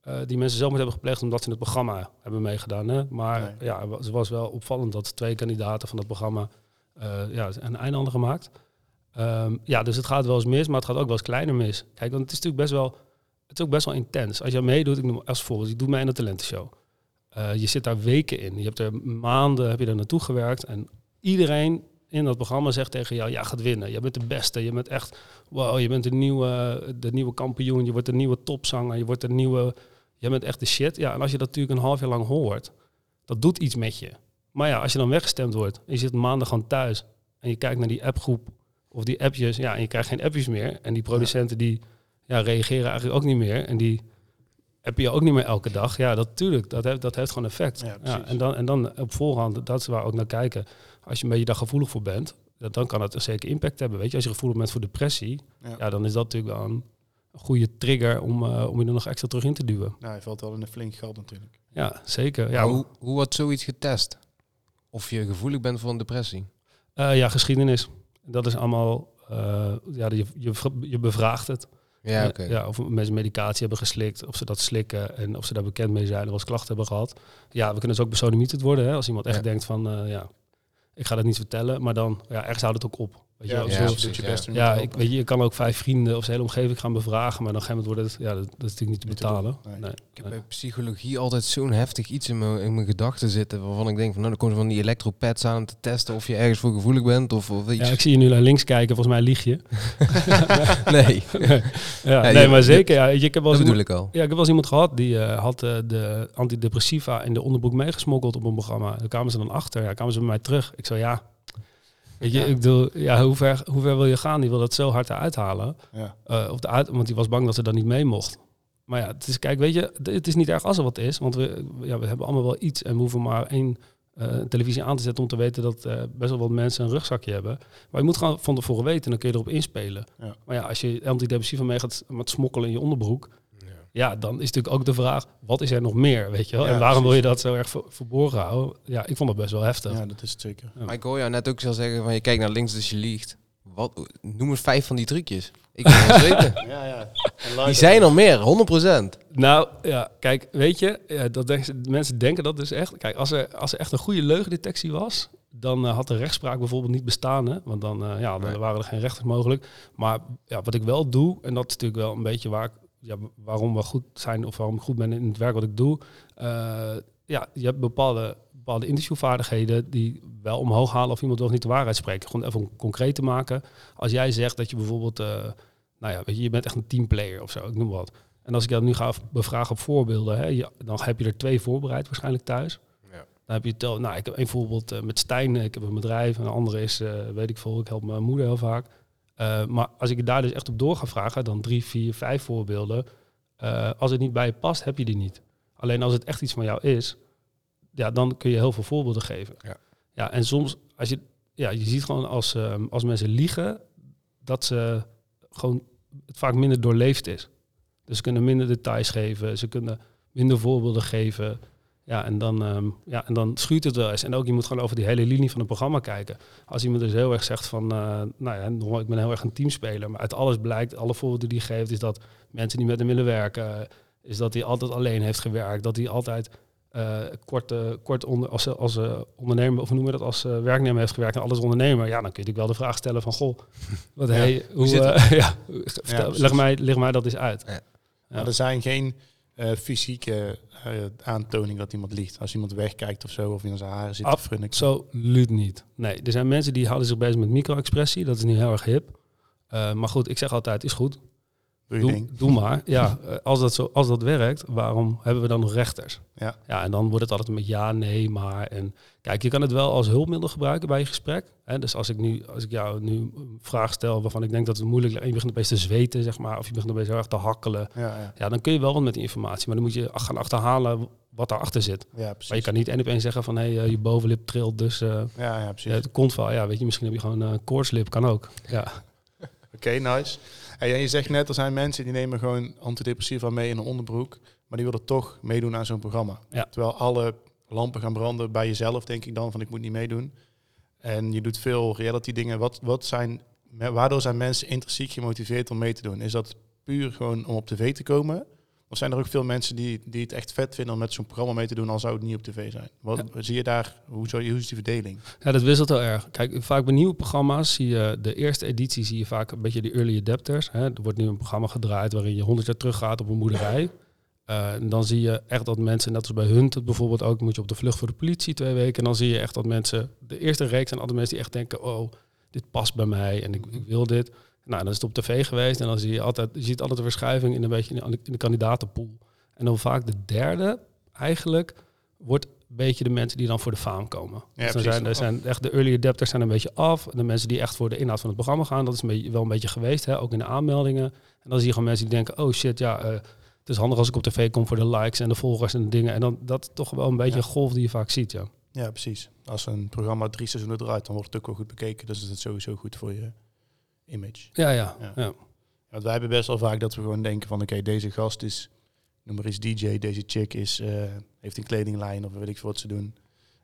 uh, die mensen zelf hebben gepleegd omdat ze in het programma hebben meegedaan. Hè? Maar ja, het was wel opvallend dat twee kandidaten van het programma uh, ja, een einde hadden gemaakt. Um, ja, dus het gaat wel eens mis, maar het gaat ook wel eens kleiner mis. Kijk, want het is natuurlijk best wel, het is ook best wel intens. Als je meedoet, ik noem als voorbeeld, je doet mij in de talentenshow. je zit daar weken in. Je hebt er maanden heb je er naartoe gewerkt en iedereen in dat programma zegt tegen jou, ja, gaat winnen. Je bent de beste. Je bent echt, wow, je bent de nieuwe, de nieuwe kampioen. Je wordt de nieuwe topzanger. Je wordt de nieuwe, je bent echt de shit. Ja, en als je dat natuurlijk een half jaar lang hoort, dat doet iets met je. Maar ja, als je dan weggestemd wordt en je zit maandag gewoon thuis en je kijkt naar die appgroep of die appjes, ja, en je krijgt geen appjes meer. En die producenten die ja, reageren eigenlijk ook niet meer. En die heb je ook niet meer elke dag. Ja, dat natuurlijk, dat heeft, dat heeft gewoon effect. Ja, en, dan, en dan op voorhand, dat is waar we ook naar kijken als je een beetje daar gevoelig voor bent, dan kan het een zeker impact hebben. Weet je, als je gevoelig bent voor depressie, ja. dan is dat natuurlijk wel een goede trigger om, uh, om je er nog extra terug in te duwen. Nou, je valt wel in een flink geld natuurlijk. Ja, zeker. Ja, hoe, hoe wordt zoiets getest? Of je gevoelig bent voor een depressie? Uh, ja, geschiedenis. Dat is allemaal, uh, ja, je, je, je bevraagt het. Ja, oké. ja, of mensen medicatie hebben geslikt, of ze dat slikken en of ze daar bekend mee zijn of als klachten hebben gehad. Ja, we kunnen dus ook besodemieterd worden. Hè? Als iemand echt denkt van, ja, ik ga dat niet vertellen, maar dan ja, ergens houdt het ook op. Weet je, ja, ja, je best ja, ik, weet je, je kan ook vijf vrienden of zijn hele omgeving gaan bevragen, maar dan gaan we het worden, ja, dat, dat is natuurlijk niet te betalen. Nee. ik heb bij psychologie altijd zo'n heftig iets in mijn, in mijn gedachten zitten, waarvan ik denk van, nou, dan komen ze van die elektropads aan te testen of je ergens voor gevoelig bent of, of iets. Ja, ik zie je nu naar links kijken, volgens mij lieg je. nee. ja, nee, maar zeker. Ja, ik heb wel dat bedoel ik al. Ja, ik heb wel eens iemand gehad die uh, had uh, de antidepressiva in de onderbroek meegesmokkeld op een programma. Daar kwamen ze dan achter, ja, kwamen ze bij mij terug. Ik zei ja, Weet je, ik bedoel, ja, hoe, ver, hoe ver wil je gaan? Die wil dat zo hard eruit halen. Ja. Uh, of de uit, want die was bang dat ze dan niet mee mocht. Maar ja, het is, kijk, weet je, het is niet erg als er wat is. Want we, ja, we hebben allemaal wel iets en we hoeven maar één uh, televisie aan te zetten om te weten dat uh, best wel wat mensen een rugzakje hebben. Maar je moet gewoon van tevoren weten en dan kun je erop inspelen. Ja. Maar ja, als je antidepressiva mee gaat met smokkelen in je onderbroek, ja, dan is natuurlijk ook de vraag, wat is er nog meer, weet je wel? en waarom wil je dat zo erg verborgen houden? Ja, ik vond dat best wel heftig. Ja, dat is het zeker. Maar ik hoor jou net ook zo zeggen van, je kijkt naar links dus je liegt. Wat, noem eens vijf van die trucjes. Ik wil het weten. ja, ja. Die zijn er meer, 100%. Nou, ja, kijk, weet je, ja, dat denk, mensen denken dat dus echt. Kijk, als er, als er echt een goede leugendetectie was, dan uh, had de rechtspraak bijvoorbeeld niet bestaan. Hè? Want dan, uh, ja, dan waren er geen rechters mogelijk. Maar ja, wat ik wel doe, en dat is natuurlijk wel een beetje waar ik ja, waarom we goed zijn of waarom ik goed ben in het werk wat ik doe. Uh, ja, je hebt bepaalde, bepaalde interviewvaardigheden die wel omhoog halen of iemand wel niet de waarheid spreekt. Gewoon even concreet te maken. Als jij zegt dat je bijvoorbeeld, uh, nou ja, weet je, je bent echt een teamplayer of zo, ik noem wat. En als ik dat nu ga bevragen op voorbeelden, hè, dan heb je er twee voorbereid waarschijnlijk thuis. Ja. Dan heb je tel, nou, ik heb een voorbeeld uh, met Stijn, ik heb een bedrijf, en een andere is, weet ik veel, ik help mijn moeder heel vaak. Uh, maar als ik daar dus echt op door ga vragen, dan drie, vier, vijf voorbeelden. Uh, als het niet bij je past, heb je die niet. Alleen als het echt iets van jou is, ja, dan kun je heel veel voorbeelden geven. Ja. Ja, en soms, als je, ja, je ziet gewoon als, ehm, als mensen liegen, dat ze gewoon het vaak minder doorleefd is. Dus ze kunnen minder details geven, ze kunnen minder voorbeelden geven. Ja, en dan, um, ja, en dan schuurt het wel eens. En ook, je moet gewoon over die hele linie van het programma kijken. Als iemand dus heel erg zegt van, uh, nou ja, ik ben heel erg een teamspeler. Maar uit alles blijkt, alle voorbeelden die hij geeft, is dat mensen die met hem willen werken, is dat hij altijd alleen heeft gewerkt. Dat hij altijd uh, kort, kort onder, als, als uh, ondernemer, of noemen we dat, als werknemer heeft gewerkt en alles ondernemer, ja, dan kun je natuurlijk wel de vraag stellen van, goh, wat ja. hey, hoe, ja, ja, leg, mij, leg mij dat eens uit. Ja. Maar er zijn geen fysieke aantoningen dat iemand liegt. Als iemand wegkijkt of zo, of in zijn haren zit Absoluut niet. Nee, er zijn mensen die houden zich bezig met micro-expressie, dat is nu heel erg hip. maar goed, ik zeg altijd, is goed. Doe, doe, maar. Ja, eh, als dat, zo, als dat werkt, waarom hebben we dan nog rechters? Ja. ja, en dan wordt het altijd met ja, nee, maar. En kijk, je kan het wel als hulpmiddel gebruiken bij je gesprek. Hè? Dus als ik, nu, als ik jou nu een vraag stel waarvan ik denk dat het moeilijk is, en je begint opeens te zweten, zeg maar, of je begint opeens heel erg te hakkelen. Ja, ja. ja, dan kun je wel wat met die informatie, maar dan moet je gaan achterhalen wat daarachter zit. Ja, precies. Maar je kan niet één op één zeggen van, hé, hey, uh, je bovenlip trilt, dus... Uh, ja, ja, precies. het komt wel, ja, weet je, misschien heb je gewoon een uh, koortslip, kan ook. Ja. Oké, nice. En je zegt net, er zijn mensen die nemen gewoon antidepressiva mee in een onderbroek, maar die willen toch meedoen aan zo'n programma. Terwijl alle lampen gaan branden bij jezelf, denk ik dan, van ik moet niet meedoen. En je doet veel reality dingen. Wat, wat zijn, waardoor zijn mensen intrinsiek gemotiveerd om mee te doen? Is dat puur gewoon om op tv te komen? Of zijn er ook veel mensen die, die het echt vet vinden om met zo'n programma mee te doen, al zou het niet op tv zijn? Wat zie je daar? Hoe, hoe is die verdeling? Ja, dat wisselt heel erg. Kijk, vaak bij nieuwe programma's zie je de eerste editie zie je vaak een beetje de early adapters. Hè. Er wordt nu een programma gedraaid waarin je honderd jaar teruggaat op een boerderij. Uh, en dan zie je echt dat mensen, net als bij Hunt bijvoorbeeld ook, moet je op de vlucht voor de politie twee weken. En dan zie je echt dat mensen, de eerste reeks zijn altijd mensen die echt denken, oh, dit past bij mij en ik, ik wil dit. Nou, dan is het op tv geweest en dan zie je altijd, je ziet altijd een verschuiving in een beetje in de, in de kandidatenpool. En dan vaak de derde, eigenlijk, wordt een beetje de mensen die dan voor de faam komen. Ja, dus dan zijn, er zijn echt de early adapters zijn een beetje af. De mensen die echt voor de inhoud van het programma gaan, dat is een beetje, wel een beetje geweest, hè, ook in de aanmeldingen. En dan zie je gewoon mensen die denken, oh shit, ja, uh, het is handig als ik op tv kom voor de likes en de volgers en de dingen. En dan dat toch wel een beetje een golf die je vaak ziet, ja. Ja, precies. Als een programma drie seizoenen draait, dan wordt het ook wel goed bekeken. Dus is het sowieso goed voor je image. Ja, ja. ja. ja. Want wij hebben best wel vaak dat we gewoon denken van oké, deze gast is, noem maar eens DJ, deze chick is, uh, heeft een kledinglijn of weet ik veel wat ze doen.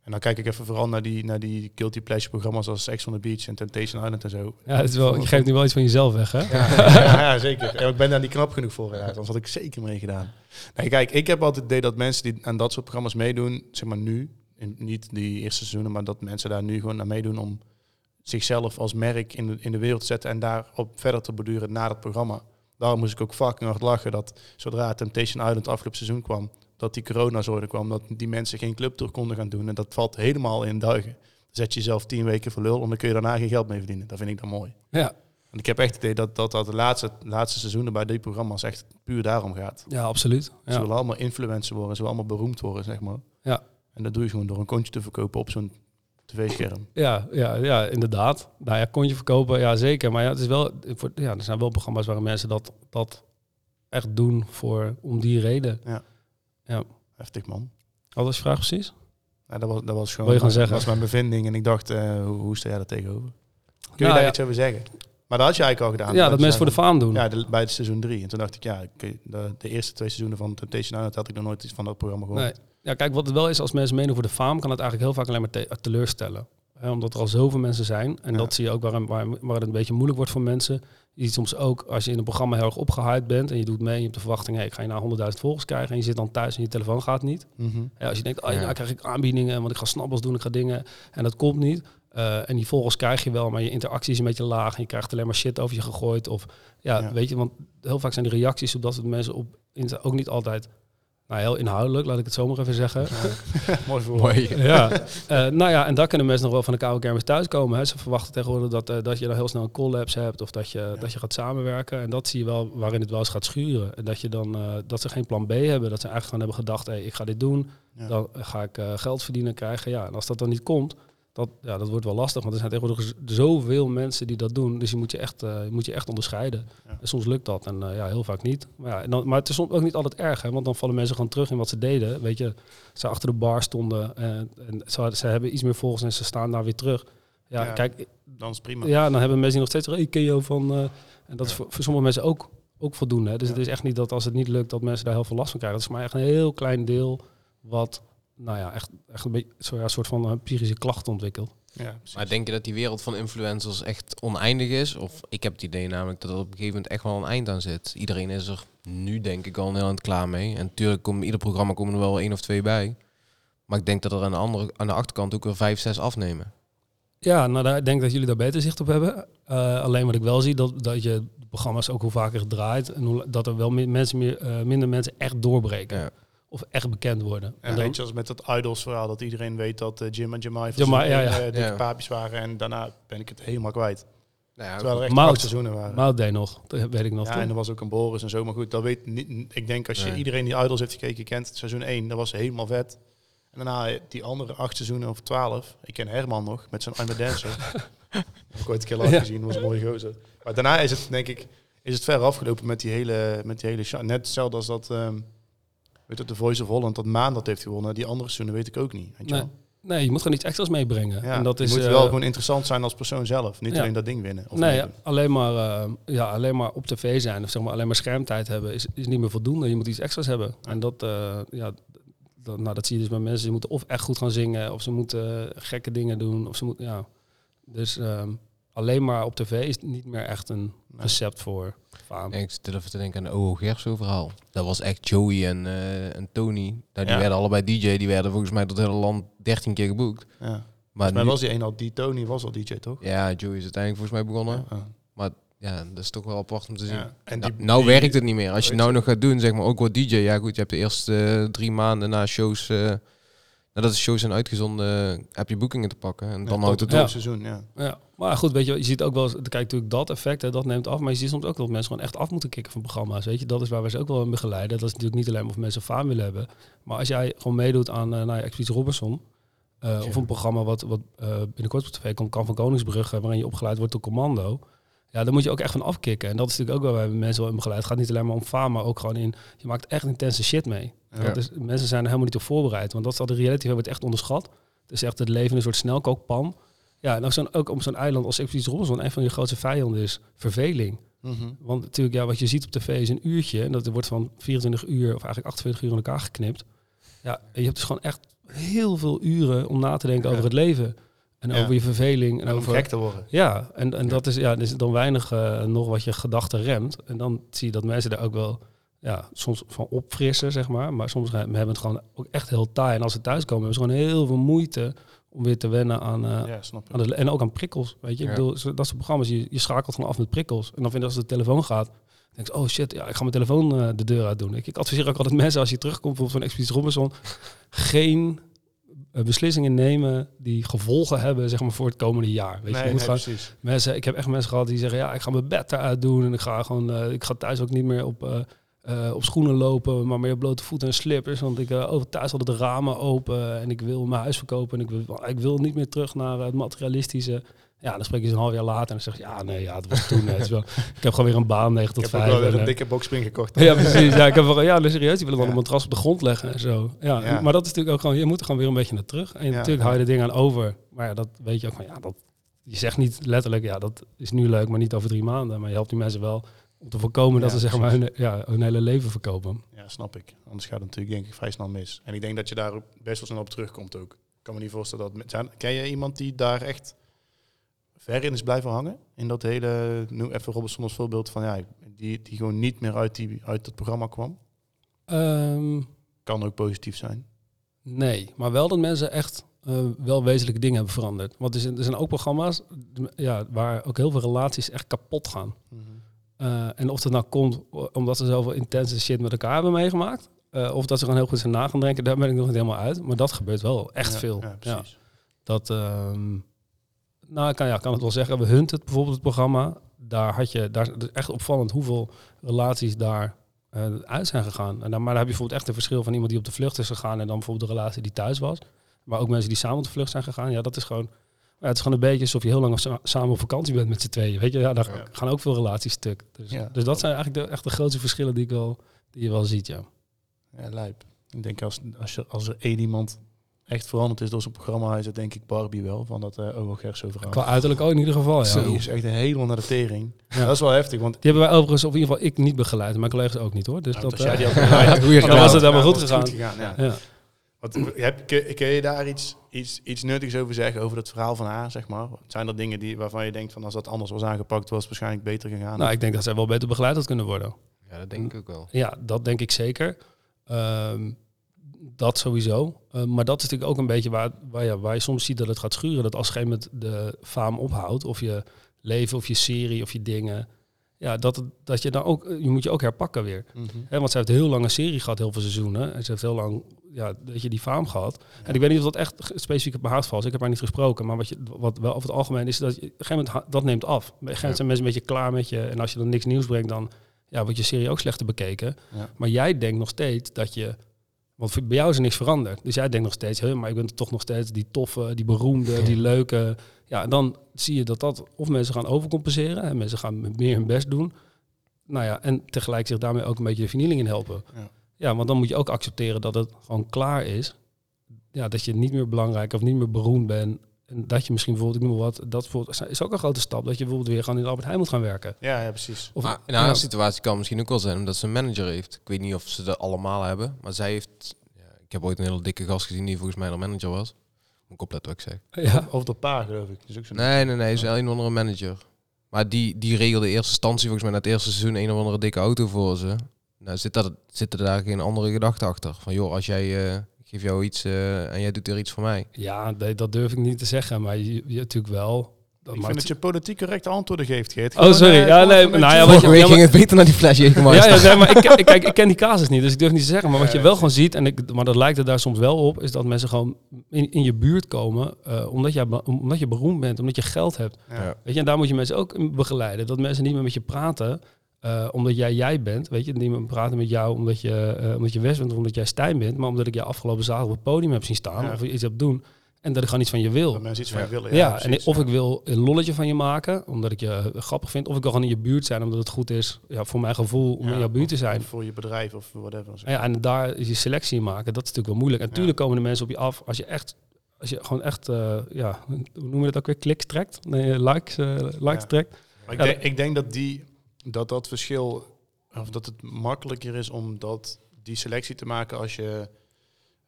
En dan kijk ik even vooral naar die, naar die guilty pleasure programma's als Sex on the Beach en Temptation Island en zo. Ja, het is wel, je geeft nu wel iets van jezelf weg, hè? Ja, ja, zeker. En ik ben daar niet knap genoeg voor, ja, anders had ik zeker mee gedaan. Nee, kijk, ik heb altijd het idee dat mensen die aan dat soort programma's meedoen, zeg maar nu, in, niet die eerste seizoenen, maar dat mensen daar nu gewoon naar meedoen om zichzelf als merk in de, in de wereld zetten en daarop verder te borduren na het programma. Daarom moest ik ook fucking hard lachen dat zodra Temptation Island afgelopen seizoen kwam, dat die coronazorg kwam, dat die mensen geen clubtour konden gaan doen. En dat valt helemaal in duigen. Zet je jezelf tien weken voor lul en dan kun je daarna geen geld mee verdienen. Dat vind ik dan mooi. Ja. En ik heb echt het idee dat dat, dat de laatste, laatste seizoenen bij die programma's echt puur daarom gaat. Ja, absoluut. Ja. Ze willen allemaal influencer worden, ze willen allemaal beroemd worden, zeg maar. Ja. En dat doe je gewoon door een kontje te verkopen op zo'n tv-scherm. Ja, ja, ja, inderdaad. Nou ja, kon je verkopen, ja zeker. Maar ja, het is wel, voor, ja, er zijn wel programma's waar mensen dat, dat echt doen voor, om die reden. Ja. ja. Heftig man. Wat was je vraag precies? Ja, dat, was, dat was gewoon je gaan zeggen? was mijn bevinding en ik dacht, uh, hoe, hoe sta jij daar tegenover? Kun je nou, daar iets over zeggen? Maar dat had je eigenlijk al gedaan. Ja, dat, mensen voor de faam doen. Ja, bij het seizoen 3. En toen dacht ik, ja, de, de, eerste twee seizoenen van Temptation Island had ik nog nooit iets van dat programma gehoord. Nee. Ja, kijk, wat het wel is, als mensen meedoen voor de faam, kan het eigenlijk heel vaak alleen maar te teleurstellen. omdat er al zoveel mensen zijn. En dat zie je ook waar, waar, waar, het een beetje moeilijk wordt voor mensen. Je ziet soms ook, als je in een programma heel erg opgehyped bent en je doet mee, je hebt de verwachting, hey, ik ga je naar 100.000 volgers krijgen en je zit dan thuis en je telefoon gaat niet. Mm ja, als je denkt, oh, ja, nou krijg ik aanbiedingen, want ik ga snabbels doen, ik ga dingen en dat komt niet. Uh, en die volgers krijg je wel, maar je interactie is een beetje laag en je krijgt alleen maar shit over je gegooid. Of ja, weet je, want heel vaak zijn de reacties op dat soort mensen op ook niet altijd nou, heel inhoudelijk, laat ik het zo maar even zeggen. Mooi voor. Ja. Uh, nou ja, en daar kunnen mensen nog wel van de koude kermis thuiskomen. Hè. Ze verwachten tegenwoordig dat, uh, dat je dan heel snel een collabs hebt of dat je, dat je gaat samenwerken. En dat zie je wel waarin het wel eens gaat schuren. En dat, je dan, uh, dat ze geen plan B hebben. Dat ze eigenlijk gewoon hebben gedacht, hey, ik ga dit doen. Dan ga ik geld verdienen krijgen. Ja, en als dat dan niet komt, dat, ja, dat wordt wel lastig, want er zijn tegenwoordig zoveel mensen die dat doen. Dus je moet je echt, uh, je moet je echt onderscheiden. En soms lukt dat en uh, ja, heel vaak niet. Maar, ja, en dan, maar het is soms ook niet altijd erg, hè, want dan vallen mensen gewoon terug in wat ze deden. Weet je, ze achter de bar stonden en, en ze, ze hebben iets meer volgers en ze staan daar weer terug. Ja, kijk, dan is prima. Ja, dan hebben mensen nog steeds ik ken jou van. Uh, en dat is voor, voor, sommige mensen ook, ook voldoende. Hè. Dus het is echt niet dat als het niet lukt, dat mensen daar heel veel last van krijgen. Dat is maar echt een heel klein deel wat, nou ja, echt, echt een beetje zo, ja, een soort van een psychische klachten ontwikkelt. Ja, maar denk je dat die wereld van influencers echt oneindig is? Of ik heb het idee namelijk dat er op een gegeven moment echt wel een eind aan zit. Iedereen is er nu denk ik al heel aan het klaar mee. En natuurlijk komt ieder programma komen er wel één of twee bij. Maar ik denk dat er aan de, andere, aan de achterkant ook weer vijf, zes afnemen. Ja, nou, ik denk dat jullie daar beter zicht op hebben. Uh, alleen wat ik wel zie, dat, dat je programma's ook hoe vaker draait en hoe, dat er wel meer mensen meer, uh, minder mensen echt doorbreken. Ja. Of echt bekend worden. En, dan, weet je, als met dat Idols verhaal, dat iedereen weet dat uh, Jim en Jamai van Jamai, ja, ja. dikke paapjes waren. En daarna ben ik het helemaal kwijt. Nou ja, Terwijl er echt Mout, seizoenen waren. Mout deed nog, dat weet ik nog. Ja, en er was ook een Boris en zo. Maar goed, dat weet niet. Ik denk als je iedereen die Idols heeft gekeken kent, seizoen 1, dat was helemaal vet. En daarna die andere acht seizoenen of twaalf. Ik ken Herman nog met zijn I'm a Dancer. heb ik ooit een keer laten gezien, was een mooie gozer. Maar daarna is het denk ik is het ver afgelopen met die hele, met die hele show. Net hetzelfde als dat, um, weet je, de Voice of Holland, dat Maan dat heeft gewonnen. Die andere seizoenen weet ik ook niet. Weet je nee. Nee, je moet gewoon iets extra's meebrengen. Ja, en dat je is, moet wel uh, gewoon interessant zijn als persoon zelf. Niet alleen dat ding winnen. Of nee, alleen, maar, uh, ja, alleen maar op tv zijn of zeg maar alleen maar schermtijd hebben is, is niet meer voldoende. Je moet iets extra's hebben. En dat, uh, ja, dat, nou, dat zie je dus bij mensen. Ze moeten of echt goed gaan zingen, of ze moeten gekke dingen doen. Of ze moeten, ja. Dus um, alleen maar op tv is niet meer echt een recept voor faam. Ik zit even te denken aan de OO Gerso verhaal. Dat was echt Joey en, uh, en Tony. Nou, die werden allebei DJ. Die werden volgens mij tot het hele land 13 keer geboekt. Ja. Maar nu... was die een al, die Tony was al DJ toch? Ja, Joey is uiteindelijk volgens mij begonnen. Ja. Maar ja, dat is toch wel apart om te zien. Ja. En nou, nou werkt het niet meer. Als je nou nog gaat doen, zeg maar ook wat DJ. Ja goed, je hebt de eerste uh, drie maanden na shows... Uh, nadat de shows zijn uitgezonden, heb je boekingen te pakken. En dan houdt het op. seizoen, ja. Ja. Maar goed, weet je, je ziet ook wel, kijk natuurlijk dat effect, hè, dat neemt af. Maar je ziet soms ook dat mensen gewoon echt af moeten kicken van programma's. Weet je, dat is waar we ze ook wel in begeleiden. Dat is natuurlijk niet alleen of mensen faam willen hebben. Maar als jij gewoon meedoet aan uh, nou, Expeditie Robinson, uh, of een programma wat, wat uh, binnenkort op tv komt, kan van Koningsbrugge, waarin je opgeleid wordt door commando. Ja, dan moet je ook echt van afkicken. En dat is natuurlijk ook wel bij mensen wel in begeleid. Het gaat niet alleen maar om faam, maar ook gewoon in... Je maakt echt intense shit mee. Ja. mensen zijn er helemaal niet op voorbereid. Want dat is al de reality, wordt echt onderschat. Het is echt het leven een soort snelkookpan. Ja, en ook, zo'n, ook op zo'n eiland als Expeditie Robinson, een van je grootste vijanden is verveling. Mm Want natuurlijk, ja, wat je ziet op tv is een uurtje. En dat wordt van 24 uur, of eigenlijk 28 uur in elkaar geknipt. Ja, en je hebt dus gewoon echt heel veel uren om na te denken over het leven. En over je verveling. En over gek te worden. Ja, en, en dat is, ja, is dan weinig uh, nog wat je gedachten remt. En dan zie je dat mensen daar ook wel ja, soms van opfrissen, zeg maar. Maar soms hebben het gewoon ook echt heel taai. En als ze thuiskomen, hebben ze gewoon heel veel moeite om weer te wennen aan, uh, ja, aan de, en ook aan prikkels. Weet je, ik bedoel, dat soort programma's, je, je schakelt gewoon af met prikkels. En dan vind je als de telefoon gaat, denk ik, oh shit, ja, ik ga mijn telefoon uh, de deur uit doen. Ik, ik adviseer ook altijd mensen als je terugkomt bijvoorbeeld van Expeditie Robinson, geen uh, beslissingen nemen die gevolgen hebben zeg maar, voor het komende jaar. Weet nee, je, moet nee, gewoon, mensen, ik heb echt mensen gehad die zeggen, ja, ik ga mijn bed eruit doen en ik ga gewoon, ik ga thuis ook niet meer op uh, op schoenen lopen, maar meer blote voeten en slippers. Want ik uh, over thuis hadden de ramen open en ik wil mijn huis verkopen. En ik wil, ik wil niet meer terug naar het materialistische. Ja, dan spreek je ze een half jaar later en dan zeg je, ja, nee, ja, het was toen. net wel, ik heb gewoon weer een baan 9 tot 5. Ik heb wel weer een dikke boxspring gekocht. ja, precies. Ja, ik heb wel, ja, serieus, die willen wel een matras op de grond leggen en zo. Ja, ja, maar dat is natuurlijk ook gewoon, je moet er gewoon weer een beetje naar terug. En natuurlijk hou je de dingen aan over. Maar ja, dat weet je ook van, ja, dat, je zegt niet letterlijk, ja, dat is nu leuk, maar niet over drie maanden. Maar je helpt die mensen wel om te voorkomen dat ze zeg maar hun, ja, hun hele leven verkopen. Ja, snap ik. Anders gaat het natuurlijk denk ik vrij snel mis. En ik denk dat je daar best wel snel op terugkomt ook. Ik kan me niet voorstellen dat... Zijn, ken je iemand die daar echt ver in is blijven hangen? In dat hele... Nu even Robinson als voorbeeld van... Ja, die, die gewoon niet meer uit, die, uit het programma kwam? Um, kan ook positief zijn. Nee, maar wel dat mensen echt uh, wel wezenlijke dingen hebben veranderd. Want er zijn, er zijn ook programma's ja, waar ook heel veel relaties echt kapot gaan. Mm -hmm. Uh, en of dat nou komt omdat ze zoveel intense shit met elkaar hebben meegemaakt. Uh, of dat ze gewoon heel goed zijn na gaan denken, daar ben ik nog niet helemaal uit. Maar dat gebeurt wel echt ja, veel. Ja, precies. Ja. Dat, um, nou, ik kan, ja, kan het wel zeggen. We Hunt het bijvoorbeeld, het programma. Daar had je, daar is echt opvallend hoeveel relaties daar uh, uit zijn gegaan. En dan, maar daar heb je bijvoorbeeld echt een verschil van iemand die op de vlucht is gegaan en dan bijvoorbeeld de relatie die thuis was. Maar ook mensen die samen op de vlucht zijn gegaan. Ja, dat is gewoon ja, het is gewoon een beetje alsof je heel lang samen op vakantie bent met z'n tweeën. Weet je, ja, daar gaan ook veel relaties stuk. Dus, dus dat zijn eigenlijk de, echt de grootste verschillen die, ik wel, die je wel ziet, ja. Ja, lijp. Ik denk als, als, je, als er één iemand echt veranderd is door zijn programma, is het denk ik Barbie wel, van dat uh, Ogo Gerso verhaal. Qua uiterlijk ook in ieder geval, ja. Die is echt een helemaal naar de tering. Ja. Dat is wel heftig, want... Die hebben wij overigens, of in ieder geval ik niet begeleid, mijn collega's ook niet hoor. Dus nou, dat, die ook dan was het helemaal goed gegaan. Goed gegaan ja. Wat, heb, kun, kun, je daar iets, iets, iets nuttigs over zeggen, over het verhaal van haar, zeg maar? Zijn er dingen die, waarvan je denkt van als dat anders was aangepakt, was het waarschijnlijk beter gegaan? Nou, ik denk dat zij wel beter begeleid had kunnen worden. Ja, dat denk ik ook wel. Ja, dat denk ik zeker. Um, dat sowieso. Uh, maar dat is natuurlijk ook een beetje waar, waar, ja, waar je soms ziet dat het gaat schuren. Dat als een gegeven moment de faam ophoudt, of je leven, of je serie, of je dingen. Ja, dat, dat je dan ook, je moet je ook herpakken weer. Mm -hmm. want ze heeft een heel lange serie gehad, heel veel seizoenen. En ze heeft heel lang, ja, weet je, die faam gehad. En ik weet niet of dat echt specifiek op mijn hart valt. Ik heb haar niet gesproken. Maar wat, je, wat wel over het algemeen is, dat je, op een gegeven moment, dat neemt af. Op een gegeven moment zijn mensen een beetje klaar met je. En als je dan niks nieuws brengt, dan ja, wordt je serie ook slechter bekeken. Ja. Maar jij denkt nog steeds dat je want bij jou is er niks veranderd. Dus jij denkt nog steeds, hè, maar ik ben toch nog steeds die toffe, die beroemde, die leuke. Ja, en dan zie je dat dat of mensen gaan overcompenseren en mensen gaan meer hun best doen. Nou ja, en tegelijk zich daarmee ook een beetje de vernieling in helpen. Ja. ja, want dan moet je ook accepteren dat het gewoon klaar is. Ja, dat je niet meer belangrijk of niet meer beroemd bent. En dat je misschien bijvoorbeeld, ik noem wat, dat is ook een grote stap. Dat je bijvoorbeeld weer gewoon in de Albert Heijn moet gaan werken. Ja, ja precies. Of, maar in haar situatie kan misschien ook wel zijn omdat ze een manager heeft. Ik weet niet of ze dat allemaal hebben, maar zij heeft... Ja, ik heb ooit een hele dikke gast gezien die volgens mij een manager was. Moet ik opletten wat ik zeg. Ja. Of de paar geloof ik. ook zo nee, nee, nee. Ze is een of andere manager. Maar die, die regelde eerste instantie volgens mij na het eerste seizoen een of andere dikke auto voor ze. Nou zit dat, zitten daar geen andere gedachten achter. Van joh, als jij... Uh, geef jou iets uh, en jij doet er iets voor mij. Ja, nee, dat durf ik niet te zeggen. Maar je, je natuurlijk wel ik vind dat je politiek correcte antwoorden geeft, Geert. oh, sorry. ja, nee, nou ja, wat je, ging het beter naar die flesje. ja, ja nee, maar ik, ik, kijk, ik ken die casus niet, dus ik durf niet te zeggen. Maar wat je wel gewoon ziet, en ik, maar dat lijkt er daar soms wel op, is dat mensen gewoon in, in je buurt komen, uh, omdat, jij, omdat je beroemd bent, omdat je geld hebt. Ja. Weet je, en daar moet je mensen ook begeleiden. Dat mensen niet meer met je praten, uh, omdat jij jij bent, weet je, niet meer praten met jou omdat je, uh, omdat je West bent of omdat jij Stijn bent, maar omdat ik je afgelopen zaterdag op het podium heb zien staan of iets heb doen. En dat ik gewoon iets van je wil. Dat mensen iets van je willen. Ja, ja en of ik wil een lolletje van je maken, omdat ik je grappig vind. Of ik wil gewoon in je buurt zijn, omdat het goed is, ja, voor mijn gevoel, om in jouw buurt te zijn. voor je bedrijf of whatever. Ja, en daar is je selectie in maken, dat is natuurlijk wel moeilijk. En natuurlijk komen de mensen op je af als je echt, als je gewoon echt, uh, ja, hoe noemen we dat ook weer, kliks trekt? Nee, likes, uh, likes trekt. Maar ik, denk, ik denk dat die, dat dat verschil, of dat het makkelijker is om dat, die selectie te maken als je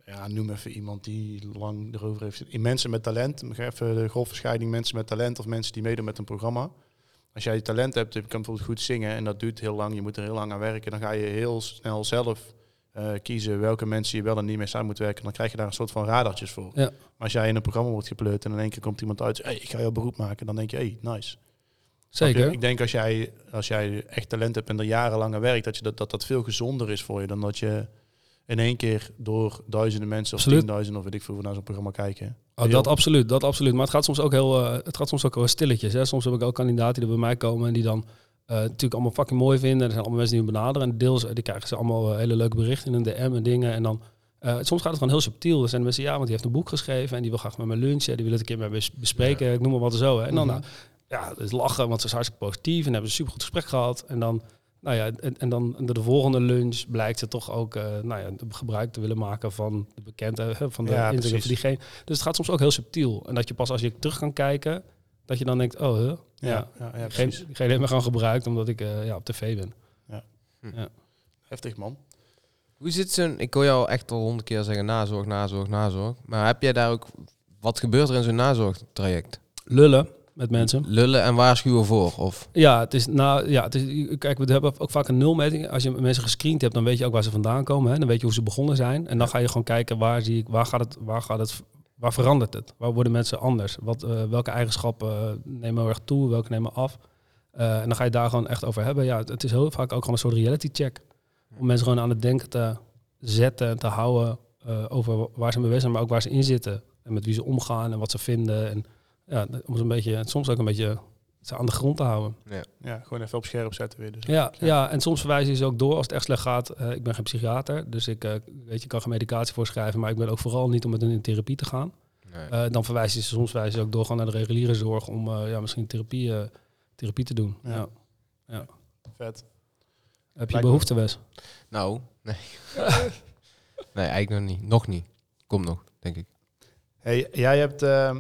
ja, noem even iemand die lang erover heeft In mensen met talent, even de golfverscheiding mensen met talent of mensen die meedoen met een programma. Als jij talent hebt, je kan bijvoorbeeld goed zingen en dat duurt heel lang, je moet er heel lang aan werken, dan ga je heel snel zelf uh, kiezen welke mensen je wel en niet mee samen moet werken. Dan krijg je daar een soort van radartjes voor. Ja. Maar als jij in een programma wordt gepleurd en in één keer komt iemand uit, hey, ik ga jouw beroep maken, dan denk je, hey, nice. Zeker. Ik denk als jij, als jij echt talent hebt en er jarenlang aan werkt, dat, je dat, dat dat veel gezonder is voor je dan dat je in één keer door duizenden mensen of tienduizenden of weet ik veel naar zo'n programma kijken. Oh, dat absoluut, dat absoluut. Maar het gaat soms ook heel, uh, het gaat soms ook wel stilletjes. Hè. Soms heb ik ook kandidaten die bij mij komen en die dan uh, natuurlijk allemaal fucking mooi vinden. Er zijn allemaal mensen die me benaderen en deels die krijgen ze allemaal hele leuke berichten in een DM en dingen. En dan soms gaat het gewoon heel subtiel. Er zijn mensen, ja, want die heeft een boek geschreven en die wil graag met me lunchen. Die wil het een keer met me bespreken. Ik noem maar wat zo. Hè. En dan, mm ja, het is lachen, want ze is hartstikke positief en hebben een supergoed gesprek gehad. En dan nou ja, en, en dan de volgende lunch blijkt ze toch ook uh, nou ja, gebruik te willen maken van de bekende, van de ja, van diegene. Dus het gaat soms ook heel subtiel. En dat je pas als je terug kan kijken, dat je dan denkt, oh, huh? ja, ja, ja, geen, geen helemaal gewoon gebruikt omdat ik uh, ja, op tv ben. Ja. Hm. ja. Heftig man. Hoe zit zo'n, ik hoor jou echt al honderd keer zeggen nazorg, nazorg, nazorg. Maar heb jij daar ook, wat gebeurt er in zo'n nazorgtraject? Lullen met mensen. Lullen en waarschuwen voor? Of? Ja, het is, nou, ja, het is, kijk, we hebben ook vaak een nulmeting. Als je mensen gescreend hebt, dan weet je ook waar ze vandaan komen. Hè? Dan weet je hoe ze begonnen zijn. En dan ga je gewoon kijken waar, zie ik, waar, gaat het, waar, gaat het, waar verandert het? Waar worden mensen anders? Wat, uh, welke eigenschappen nemen erg toe, welke nemen af? Uh, en dan ga je daar gewoon echt over hebben. Ja, het is heel vaak ook gewoon een soort reality check. Om mensen gewoon aan het denken te zetten en te houden over waar ze mee zijn, maar ook waar ze in zitten. En met wie ze omgaan en wat ze vinden. En ja, om een beetje, soms ook een beetje ze aan de grond te houden. Ja, ja gewoon even op scherp zetten weer. Dus ja, ja, en soms verwijzen ze ook door als het echt slecht gaat. Uh, ik ben geen psychiater, dus ik uh, weet je, kan geen medicatie voorschrijven, maar ik ben ook vooral niet om met hun in therapie te gaan. Nee. Uh, dan verwijzen ze soms verwijzen ze ook door gewoon naar de reguliere zorg om ja, misschien therapie, therapie te doen. Ja. ja. Vet. Heb je behoefte, Wes? Nou, nee. nee, eigenlijk nog niet. Nog niet. Kom nog, denk ik. Hey, jij hebt, uh,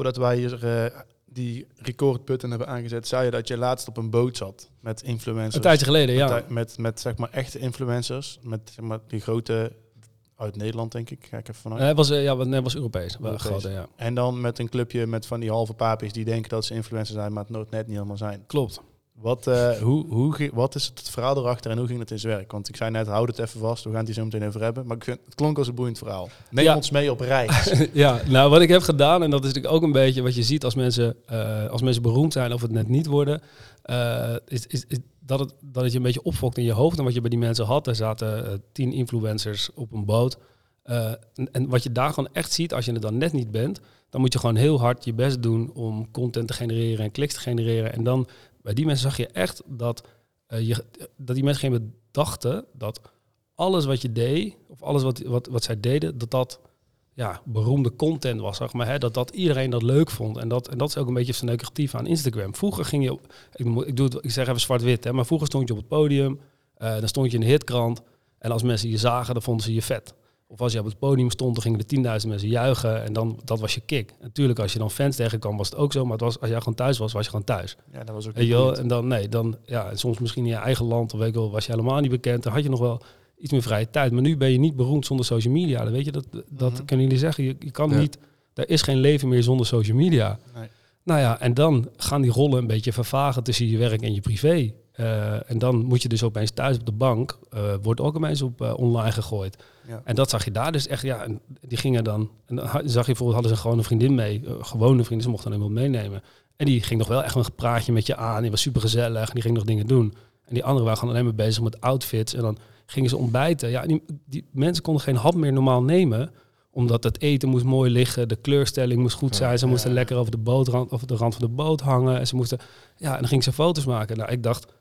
voordat wij hier uh, die recordbutton hebben aangezet, zei je dat je laatst op een boot zat met influencers. Een tijdje geleden, ja. Met, met, zeg maar echte influencers, met zeg maar, die grote uit Nederland, denk ik. Ga ik even vanuit. Nee, was, uh, ja, nee, was Europees. Europees. Grote, ja. En dan met een clubje met van die halve papies die denken dat ze influencers zijn, maar het net niet helemaal zijn. Klopt. Wat, uh, hoe, hoe, wat is het verhaal erachter en hoe ging het in zijn werk? Want ik zei net, houd het even vast, we gaan het hier zo meteen over hebben. Maar ik vind, het klonk als een boeiend verhaal. Neem ja. ons mee op reis. ja, nou wat ik heb gedaan, en dat is natuurlijk ook een beetje wat je ziet als mensen, uh, als mensen beroemd zijn of het net niet worden, uh, is, is, is, dat, het, dat het je een beetje opfokt in je hoofd. En wat je bij die mensen had, er zaten tien influencers op een boot. En, en wat je daar gewoon echt ziet, als je het dan net niet bent, dan moet je gewoon heel hard je best doen om content te genereren en kliks te genereren. En dan bij die mensen zag je echt dat, uh, je, dat die mensen geen dachten dat alles wat je deed, of alles wat, wat, wat zij deden, dat dat ja, beroemde content was, zeg maar. Hè? Dat, dat iedereen dat leuk vond. En dat, en dat is ook een beetje het negatief aan Instagram. Vroeger ging je, ik, ik, doe ik zeg even zwart-wit, hè, maar vroeger stond je op het podium, uh, dan stond je in de hitkrant. En als mensen je zagen, dan vonden ze je vet. Of als je op het podium stond, dan gingen de tienduizend mensen juichen en dan dat was je kick. Natuurlijk, als je dan fans tegenkwam, was het ook zo. Maar het was, als jij gewoon thuis was, was je gewoon thuis. Ja, dat was ook. En, en dan nee, dan ja, en soms misschien in je eigen land of weet ik wel, was je helemaal niet bekend. Dan had je nog wel iets meer vrije tijd. Maar nu ben je niet beroemd zonder social media. Dan weet je dat, dat mm kunnen jullie zeggen. Je, je kan niet. Er is geen leven meer zonder social media. Nee. Nou ja, en dan gaan die rollen een beetje vervagen tussen je werk en je privé. Uh, en dan moet je dus opeens thuis op de bank, uh, wordt ook opeens op uh, online gegooid. Ja. En dat zag je daar dus echt, ja, en die gingen dan, en dan zag je bijvoorbeeld, hadden ze gewoon een vriendin mee, gewone vriendin, ze mochten dan iemand meenemen. En die ging nog wel echt een praatje met je aan, die was super gezellig en die ging nog dingen doen. En die anderen waren gewoon alleen maar bezig met outfits en dan gingen ze ontbijten. Ja, die, die mensen konden geen hap meer normaal nemen, omdat het eten moest mooi liggen, de kleurstelling moest goed zijn. Ze moesten lekker over de, bootrand, over de rand van de boot hangen. En ze moesten, ja, en dan gingen ze foto's maken. Nou, ik dacht,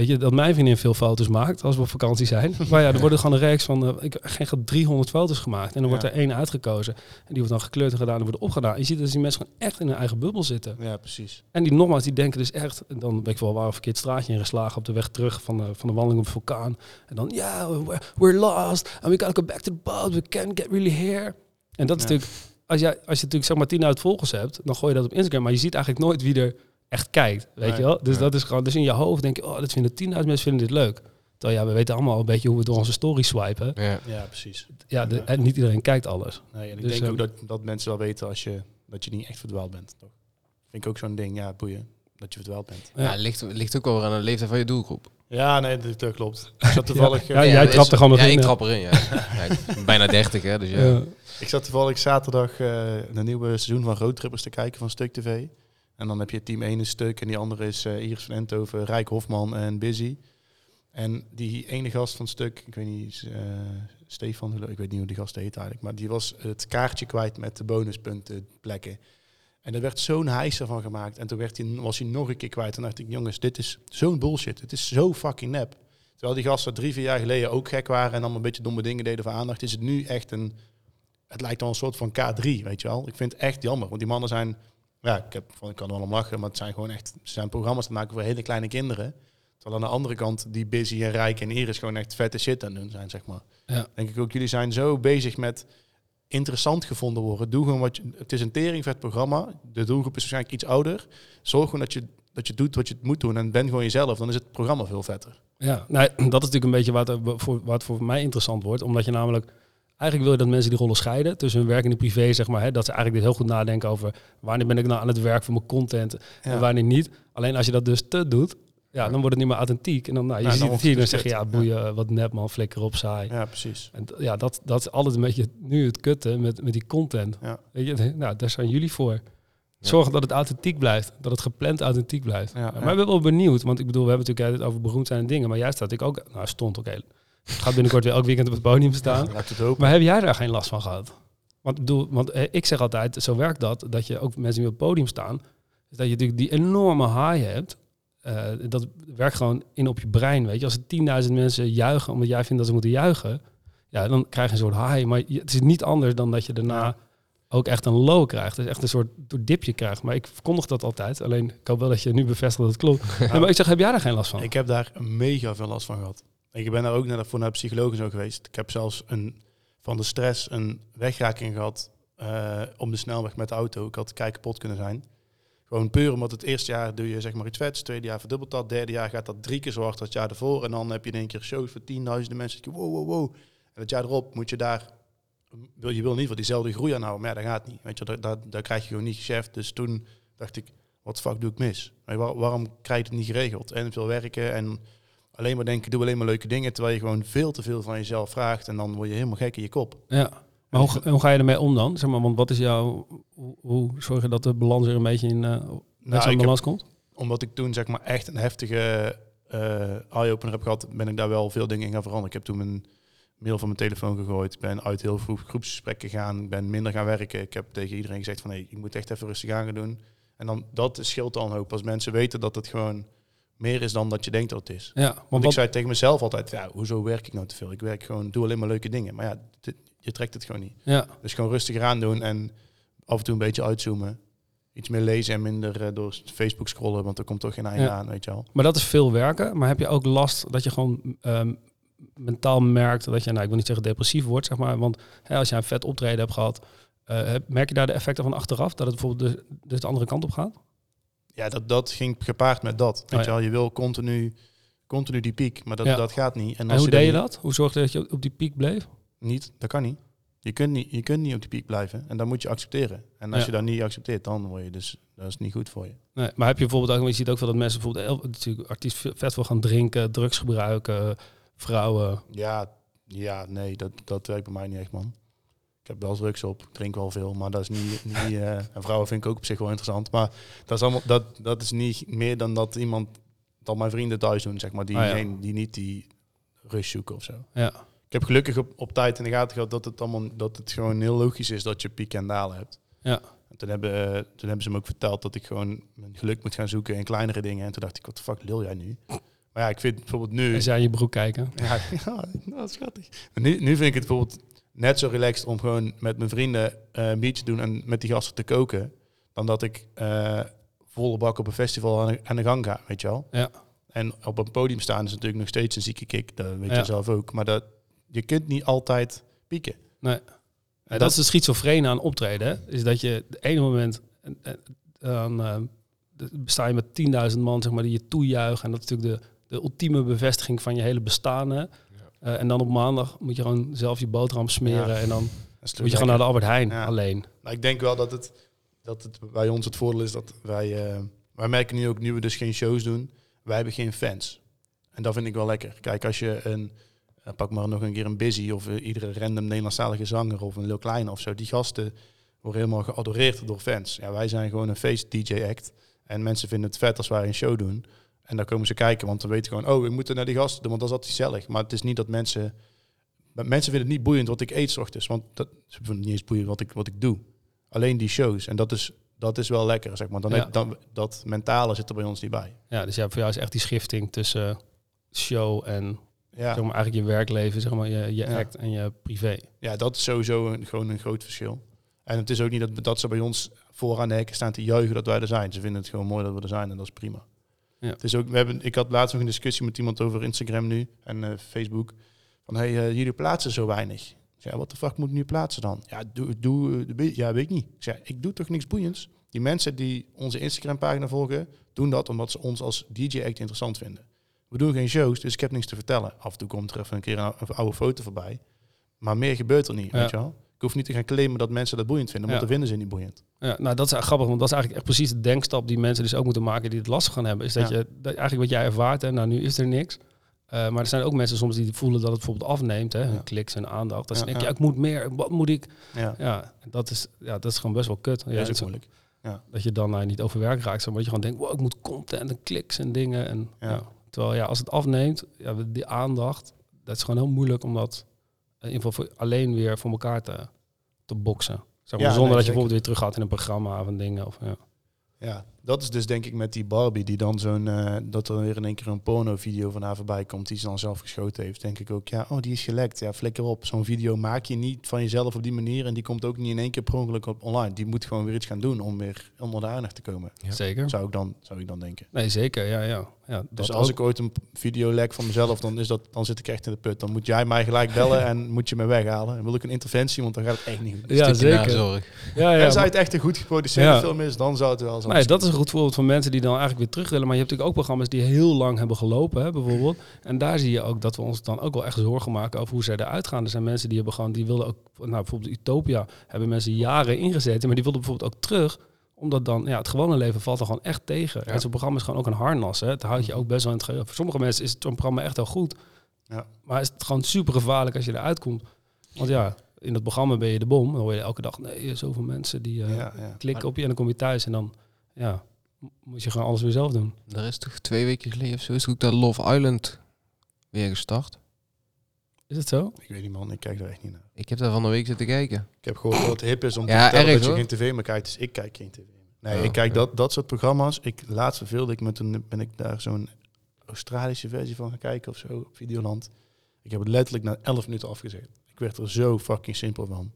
Weet je, dat mijn vriendin veel foto's maakt als we op vakantie zijn. Maar ja, er worden gewoon een reeks van, uh, ik geen 300 foto's gemaakt. En dan wordt er één uitgekozen. En die wordt dan gekleurd en gedaan en wordt opgedaan. je ziet dat die mensen gewoon echt in hun eigen bubbel zitten. Ja, precies. En die nogmaals, die denken dus echt, dan ben ik wel waar een verkeerd straatje ingeslagen op de weg terug van de, van de wandeling op de vulkaan. En dan, ja, yeah, we're, lost and we gotta go back to the boat, we can't get really here. En dat is natuurlijk, als, jij, als je natuurlijk zeg maar 10.000 volgers hebt, dan gooi je dat op Instagram. Maar je ziet eigenlijk nooit wie er echt kijkt. Weet je wel? Dus dat is gewoon, dus in je hoofd denk je, oh, dat vinden 10.000 mensen vinden dit leuk. Terwijl ja, we weten allemaal een beetje hoe we door onze story swipen. Ja, ja precies. Ja, de, en niet iedereen kijkt alles. Nee, en ik dus, denk ook ehm, dat, dat mensen wel weten als je, dat je niet echt verdwaald bent. Toch? Vind ik ook zo'n ding, ja, boeien, dat je verdwaald bent. Ja, ligt, ligt ook wel aan de leeftijd van je doelgroep. Ja, nee, dat, dat klopt. Ik zat toevallig... ja, jij trapt er gewoon nog ja, in. ik trap erin, ja. bijna 30, hè, dus ja. Ik zat toevallig zaterdag uh, de nieuwe seizoen van Roadtrippers te kijken van Stuk TV. En dan heb je team 1 een stuk en die andere is uh, van Enthoven, Rijk Hofman en Busy. En die ene gast van stuk, ik weet niet, uh, Stefan, ik weet niet hoe die gast heet eigenlijk, maar die was het kaartje kwijt met de bonuspunten plekken. En er werd zo'n hijser van gemaakt. En toen werd hij, was hij nog een keer kwijt. En dacht ik, jongens, dit is zo'n bullshit. Het is zo fucking nep. Terwijl die gasten drie, vier jaar geleden ook gek waren en dan een beetje domme dingen deden voor aandacht, is het nu echt een... Het lijkt wel een soort van K3, weet je wel. Ik vind het echt jammer, want die mannen zijn ja, ik, heb, ik kan er wel om lachen, maar het zijn gewoon echt ze zijn programma's te maken voor hele kleine kinderen. Terwijl aan de andere kant die Busy en Rijk en Iris gewoon echt vette shit aan doen zijn, zeg maar. Ja. Denk ik ook, jullie zijn zo bezig met interessant gevonden worden. Doe gewoon wat je, het is een teringvet programma. De doelgroep is waarschijnlijk iets ouder. Zorg gewoon dat je, dat je doet wat je moet doen en ben gewoon jezelf. Dan is het programma veel vetter. Ja, nou, dat is natuurlijk een beetje wat, voor, wat voor mij interessant wordt. Omdat je namelijk Eigenlijk wil je dat mensen die rollen scheiden tussen hun werk en de privé, zeg maar. Hè, dat ze eigenlijk dit heel goed nadenken over wanneer ben ik nou aan het werk voor mijn content en wanneer niet. Alleen als je dat dus te doet, ja, dan wordt het niet meer authentiek. En dan, nou, je ja, ziet het hier, dan zeg je, ja, boeien, wat net man, flikker op, saai. Ja, precies. En ja, dat, dat is altijd een beetje nu het kutten met, met die content. Ja. Weet je, nou, daar zijn jullie voor. Zorgen dat het authentiek blijft, dat het gepland authentiek blijft. Ja, maar ik ben wel benieuwd, want ik bedoel, we hebben natuurlijk het over beroemd zijn dingen, maar juist dat ik ook, nou, stond ook heel gaat binnenkort weer elk weekend op het podium staan. maar heb jij daar geen last van gehad? Want, bedoel, want eh, ik zeg altijd, zo werkt dat, dat je ook mensen die op het podium staan, is dat je natuurlijk die enorme high hebt. Uh, dat werkt gewoon in op je brein, weet je. Als er 10.000 mensen juichen omdat jij vindt dat ze moeten juichen, ja, dan krijg je een soort high. Maar het is niet anders dan dat je daarna ook echt een low krijgt. Dus echt een soort dipje krijgt. Maar ik verkondig dat altijd. Alleen ik hoop wel dat je nu bevestigt dat het klopt. maar ik zeg, heb jij daar geen last van? Ik heb daar mega veel last van gehad. Ik ben daar ook naar, voor naar psycholoog zo geweest. Ik heb zelfs een, van de stress een wegraking gehad uh, om de snelweg met de auto. Ik had kei kapot kunnen zijn. Gewoon puur omdat het eerste jaar doe je zeg maar iets vets, tweede jaar verdubbelt dat, derde jaar gaat dat drie keer zo hard als het jaar ervoor. En dan heb je in één keer shows voor tienduizenden mensen. Wow, wow, wow. En het jaar erop moet je daar, wil, je wil niet voor diezelfde groei aanhouden, maar ja, dat gaat niet. Weet je, daar, daar krijg je gewoon niet geschäft. Dus toen dacht ik, wat fuck doe ik mis? waarom krijg je het niet geregeld? En veel werken en alleen maar denken, doe alleen maar leuke dingen, terwijl je gewoon veel te veel van jezelf vraagt en dan word je helemaal gek in je kop. Ja. Maar hoe, hoe, ga je ermee om dan? Zeg maar, want wat is jouw, hoe, hoe zorg je dat de balans er een beetje in uh, nou, balans komt? Omdat ik toen zeg maar echt een heftige uh, eye-opener heb gehad, ben ik daar wel veel dingen in gaan veranderen. Ik heb toen mijn mail van mijn telefoon gegooid. Ik ben uit heel vroeg groepsgesprekken gegaan. Ik ben minder gaan werken. Ik heb tegen iedereen gezegd van, hey, ik moet echt even rustig aan gaan doen. En dan, dat scheelt al een hoop. Als mensen weten dat het gewoon meer is dan dat je denkt dat het is. Ja, want, ik zei tegen mezelf altijd, ja, hoezo werk ik nou te veel? Ik werk gewoon, doe alleen maar leuke dingen. Maar ja, je trekt het gewoon niet. Ja. Dus gewoon rustig aan doen en af en toe een beetje uitzoomen. Iets meer lezen en minder uh, door Facebook scrollen, want er komt toch geen einde aan, weet je wel. Maar dat is veel werken. Maar heb je ook last dat je gewoon um, mentaal merkt dat je, nou ik wil niet zeggen depressief wordt, zeg maar. Want hè, als je een vet optreden hebt gehad, uh, merk je daar de effecten van achteraf? Dat het bijvoorbeeld de, dus de andere kant op gaat? Ja, dat, dat ging gepaard met dat. Weet oh, je wel, je wil continu, continu die piek, maar dat, dat gaat niet. En, hoe deed je dat? Hoe zorgde je dat je op die piek bleef? Niet, dat kan niet. Je kunt niet, je kunt niet op die piek blijven. En dan moet je accepteren. En als je dat niet accepteert, dan word je dus, dat is niet goed voor je. Nee, maar heb je bijvoorbeeld ook, je ziet ook wel dat mensen bijvoorbeeld, natuurlijk artiest vet veel gaan drinken, drugs gebruiken, vrouwen. Ja, ja, nee, dat, dat werkt bij mij niet echt, man. Heb wel drugs op, drink wel veel, maar dat is niet, niet uh, en vrouwen vind ik ook op zich wel interessant. Maar dat is allemaal, dat, dat is niet meer dan dat iemand, dat mijn vrienden thuis doen, zeg maar, die, ah, die niet die rust zoeken of zo. Ja ik heb gelukkig op, op tijd in de gaten gehad dat het allemaal dat het gewoon heel logisch is dat je piek en dalen hebt. Ja. En toen hebben, uh, toen hebben ze me ook verteld dat ik gewoon mijn geluk moet gaan zoeken in kleinere dingen. En toen dacht ik, wat de fuck lil jij nu? Maar ja, ik vind bijvoorbeeld nu... Is jij je broek kijken? Ja, ja nou, schattig. nu, nu vind ik het bijvoorbeeld net zo relaxed om gewoon met mijn vrienden uh, een biertje te doen en met die gasten te koken. Dan dat ik uh, volle bak op een festival aan de, aan de gang ga, weet je wel. Ja. En op een podium staan is natuurlijk nog steeds een zieke kick. Dat weet je zelf ook. Maar dat, je kunt niet altijd pieken. Nee. dat, dat, is de schizofrene aan optreden. Is dat je de ene moment dan uh, sta je met 10.000 man zeg maar, die je toejuichen. En dat is natuurlijk de, de ultieme bevestiging van je hele bestaan. Ja. Uh, en dan op maandag moet je gewoon zelf je boterham smeren. En dan moet je gewoon naar de Albert Heijn alleen. Maar ik denk wel dat het, dat het bij ons het voordeel is dat wij... Uh, wij merken nu ook, nu we dus geen shows doen, wij hebben geen fans. En dat vind ik wel lekker. Kijk, als je een uh, pak maar nog een keer een Busy of uh, iedere random Nederlandstalige zanger of een Lil Kleine of zo. Die gasten worden helemaal geadoreerd door fans. Ja, wij zijn gewoon een face-DJ-act. En mensen vinden het vet als wij een show doen. En dan komen ze kijken, want dan weten gewoon, oh, we moeten naar die gasten doen, want dat is altijd gezellig. Maar het is niet dat mensen... Mensen vinden het niet boeiend wat ik eet s ochtends, want dat, ze vinden het niet eens boeiend wat ik, wat ik doe. Alleen die shows. En dat is, dat is wel lekker, zeg maar. Dan, ja. dan dat mentale zit er bij ons niet bij. Ja, dus ja, voor jou is echt die schifting tussen show en ja. Zeg maar, eigenlijk je werkleven, zeg maar, je, je act en je privé. Ja, dat is sowieso een, gewoon een groot verschil. En het is ook niet dat, dat ze bij ons vooraan de hekken staan te juichen dat wij er zijn. Ze vinden het gewoon mooi dat we er zijn en dat is prima. Ja. Ook, we hebben, ik had laatst nog een discussie met iemand over Instagram nu en uh, Facebook. Van, hey, uh, jullie plaatsen zo weinig. Ja, wat de fuck moet ik nu plaatsen dan? Ja, doe, doe, ja, weet ik niet. Ik zeg, ik doe toch niks boeiends? Die mensen die onze Instagram-pagina volgen, doen dat omdat ze ons als DJ-act interessant vinden. We doen geen shows, dus ik heb niks te vertellen. Af en toe komt er even een keer een, oude foto voorbij. Maar meer gebeurt er niet, weet je wel. Ik hoef niet te gaan claimen dat mensen dat boeiend vinden, want ja. dat vinden ze niet boeiend. Ja, nou, dat is grappig, want dat is eigenlijk echt precies de denkstap die mensen dus ook moeten maken die het lastig gaan hebben. Is dat je dat eigenlijk wat jij ervaart, en nou nu is er niks. Uh, maar er zijn ook mensen soms die voelen dat het bijvoorbeeld afneemt, hè, hun kliks en aandacht. Dat ze denken, ja, ik moet meer, wat moet ik? Ja, dat, is, ja dat is gewoon best wel kut. Ja, dat is moeilijk. Ja. Dat je dan uh, niet overwerk raakt, maar dat je gewoon denkt, wow, ik moet content en kliks en dingen. En, ja. Terwijl ja, als het afneemt, ja, die aandacht, dat is gewoon heel moeilijk om dat in ieder geval alleen weer voor elkaar te, te boksen. Zeg maar, zonder dat je bijvoorbeeld weer terug gaat in een programma of een dingen. Of, ja. ja, dat is dus denk ik met die Barbie die dan zo'n, uh, dat er weer in één keer een porno-video van haar voorbij komt die ze dan zelf geschoten heeft. Denk ik ook, ja, oh die is gelekt. Ja, flikker op. Zo'n video maak je niet van jezelf op die manier en die komt ook niet in één keer per ongeluk op online. Die moet gewoon weer iets gaan doen om weer onder de aandacht te komen. Zeker. Zou ik, dan, zou ik dan denken. Nee, zeker. Ja, ja. ja dus als ik ooit een video lek van mezelf, dan, is dat, dan zit ik echt in de put. Dan moet jij mij gelijk bellen en moet je me weghalen. En wil ik een interventie, want dan gaat het echt niet goed. Ja, zeker. Ja, ja, en zou het echt een goed geproduceerde film is, dan zou het wel zo Nee, dat is een goed voorbeeld van mensen die dan eigenlijk weer terug willen. Maar je hebt natuurlijk ook programma's die heel lang hebben gelopen, hè, bijvoorbeeld. En daar zie je ook dat we ons dan ook wel echt zorgen maken over hoe zij eruit gaan. Er zijn mensen die hebben gewoon, die wilden ook, nou bijvoorbeeld Utopia, hebben mensen jaren ingezeten, maar die wilden bijvoorbeeld ook terug omdat dan, ja, het gewone leven valt er gewoon echt tegen. En zo'n programma is gewoon ook een harnas. Hè. Het houdt je ook best wel in het geheugen. Voor sommige mensen is zo'n programma echt wel goed. Ja. Maar is het gewoon super gevaarlijk als je eruit komt. Want ja, in dat programma ben je de bom. Dan hoor je elke dag, nee, zoveel mensen die uh, klikken op je en dan kom je thuis en dan, ja, moet je gewoon alles weer zelf doen. Er is toch twee weken geleden of zo is ook dat Love Island weer gestart. Is het zo? Ik weet niet man, ik kijk er echt niet naar. Ik heb daar van de week zitten kijken. Ik heb gehoord dat het hip is om te ja, erg, dat je geen tv meer kijkt, dus ik kijk geen tv Nee, oh, ik kijk dat, dat soort programma's. Ik, laatst verveelde ik met een, ben ik daar zo'n Australische versie van gaan kijken of zo op Videoland. Ik heb het letterlijk na 11 minuten afgezet. Ik werd er zo fucking simpel van.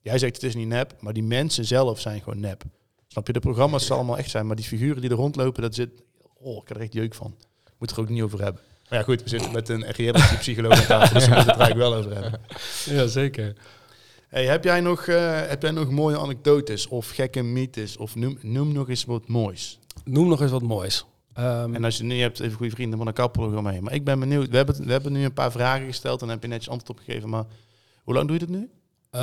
Jij zegt het is niet nep, maar die mensen zelf zijn gewoon nep. Snap je, de programma's zal allemaal echt zijn, maar die figuren die er rondlopen, dat zit... Oh, ik heb er echt jeuk van. Moet er ook niet over hebben. Maar ja, goed, we zitten met een reality psycholoog aan tafel, dus we moeten het er eigenlijk wel over hebben. Ja, zeker. Hey, heb, jij nog, uh, heb jij nog mooie anekdotes of gekke mythes? Of noem, noem nog eens wat moois. Noem nog eens wat moois. Um, en als je nu hebt, even goede vrienden van een kapper mee. Maar ik ben benieuwd. We hebben, we hebben nu een paar vragen gesteld en heb je netjes antwoord op gegeven. Maar hoe lang doe je dit nu? Uh,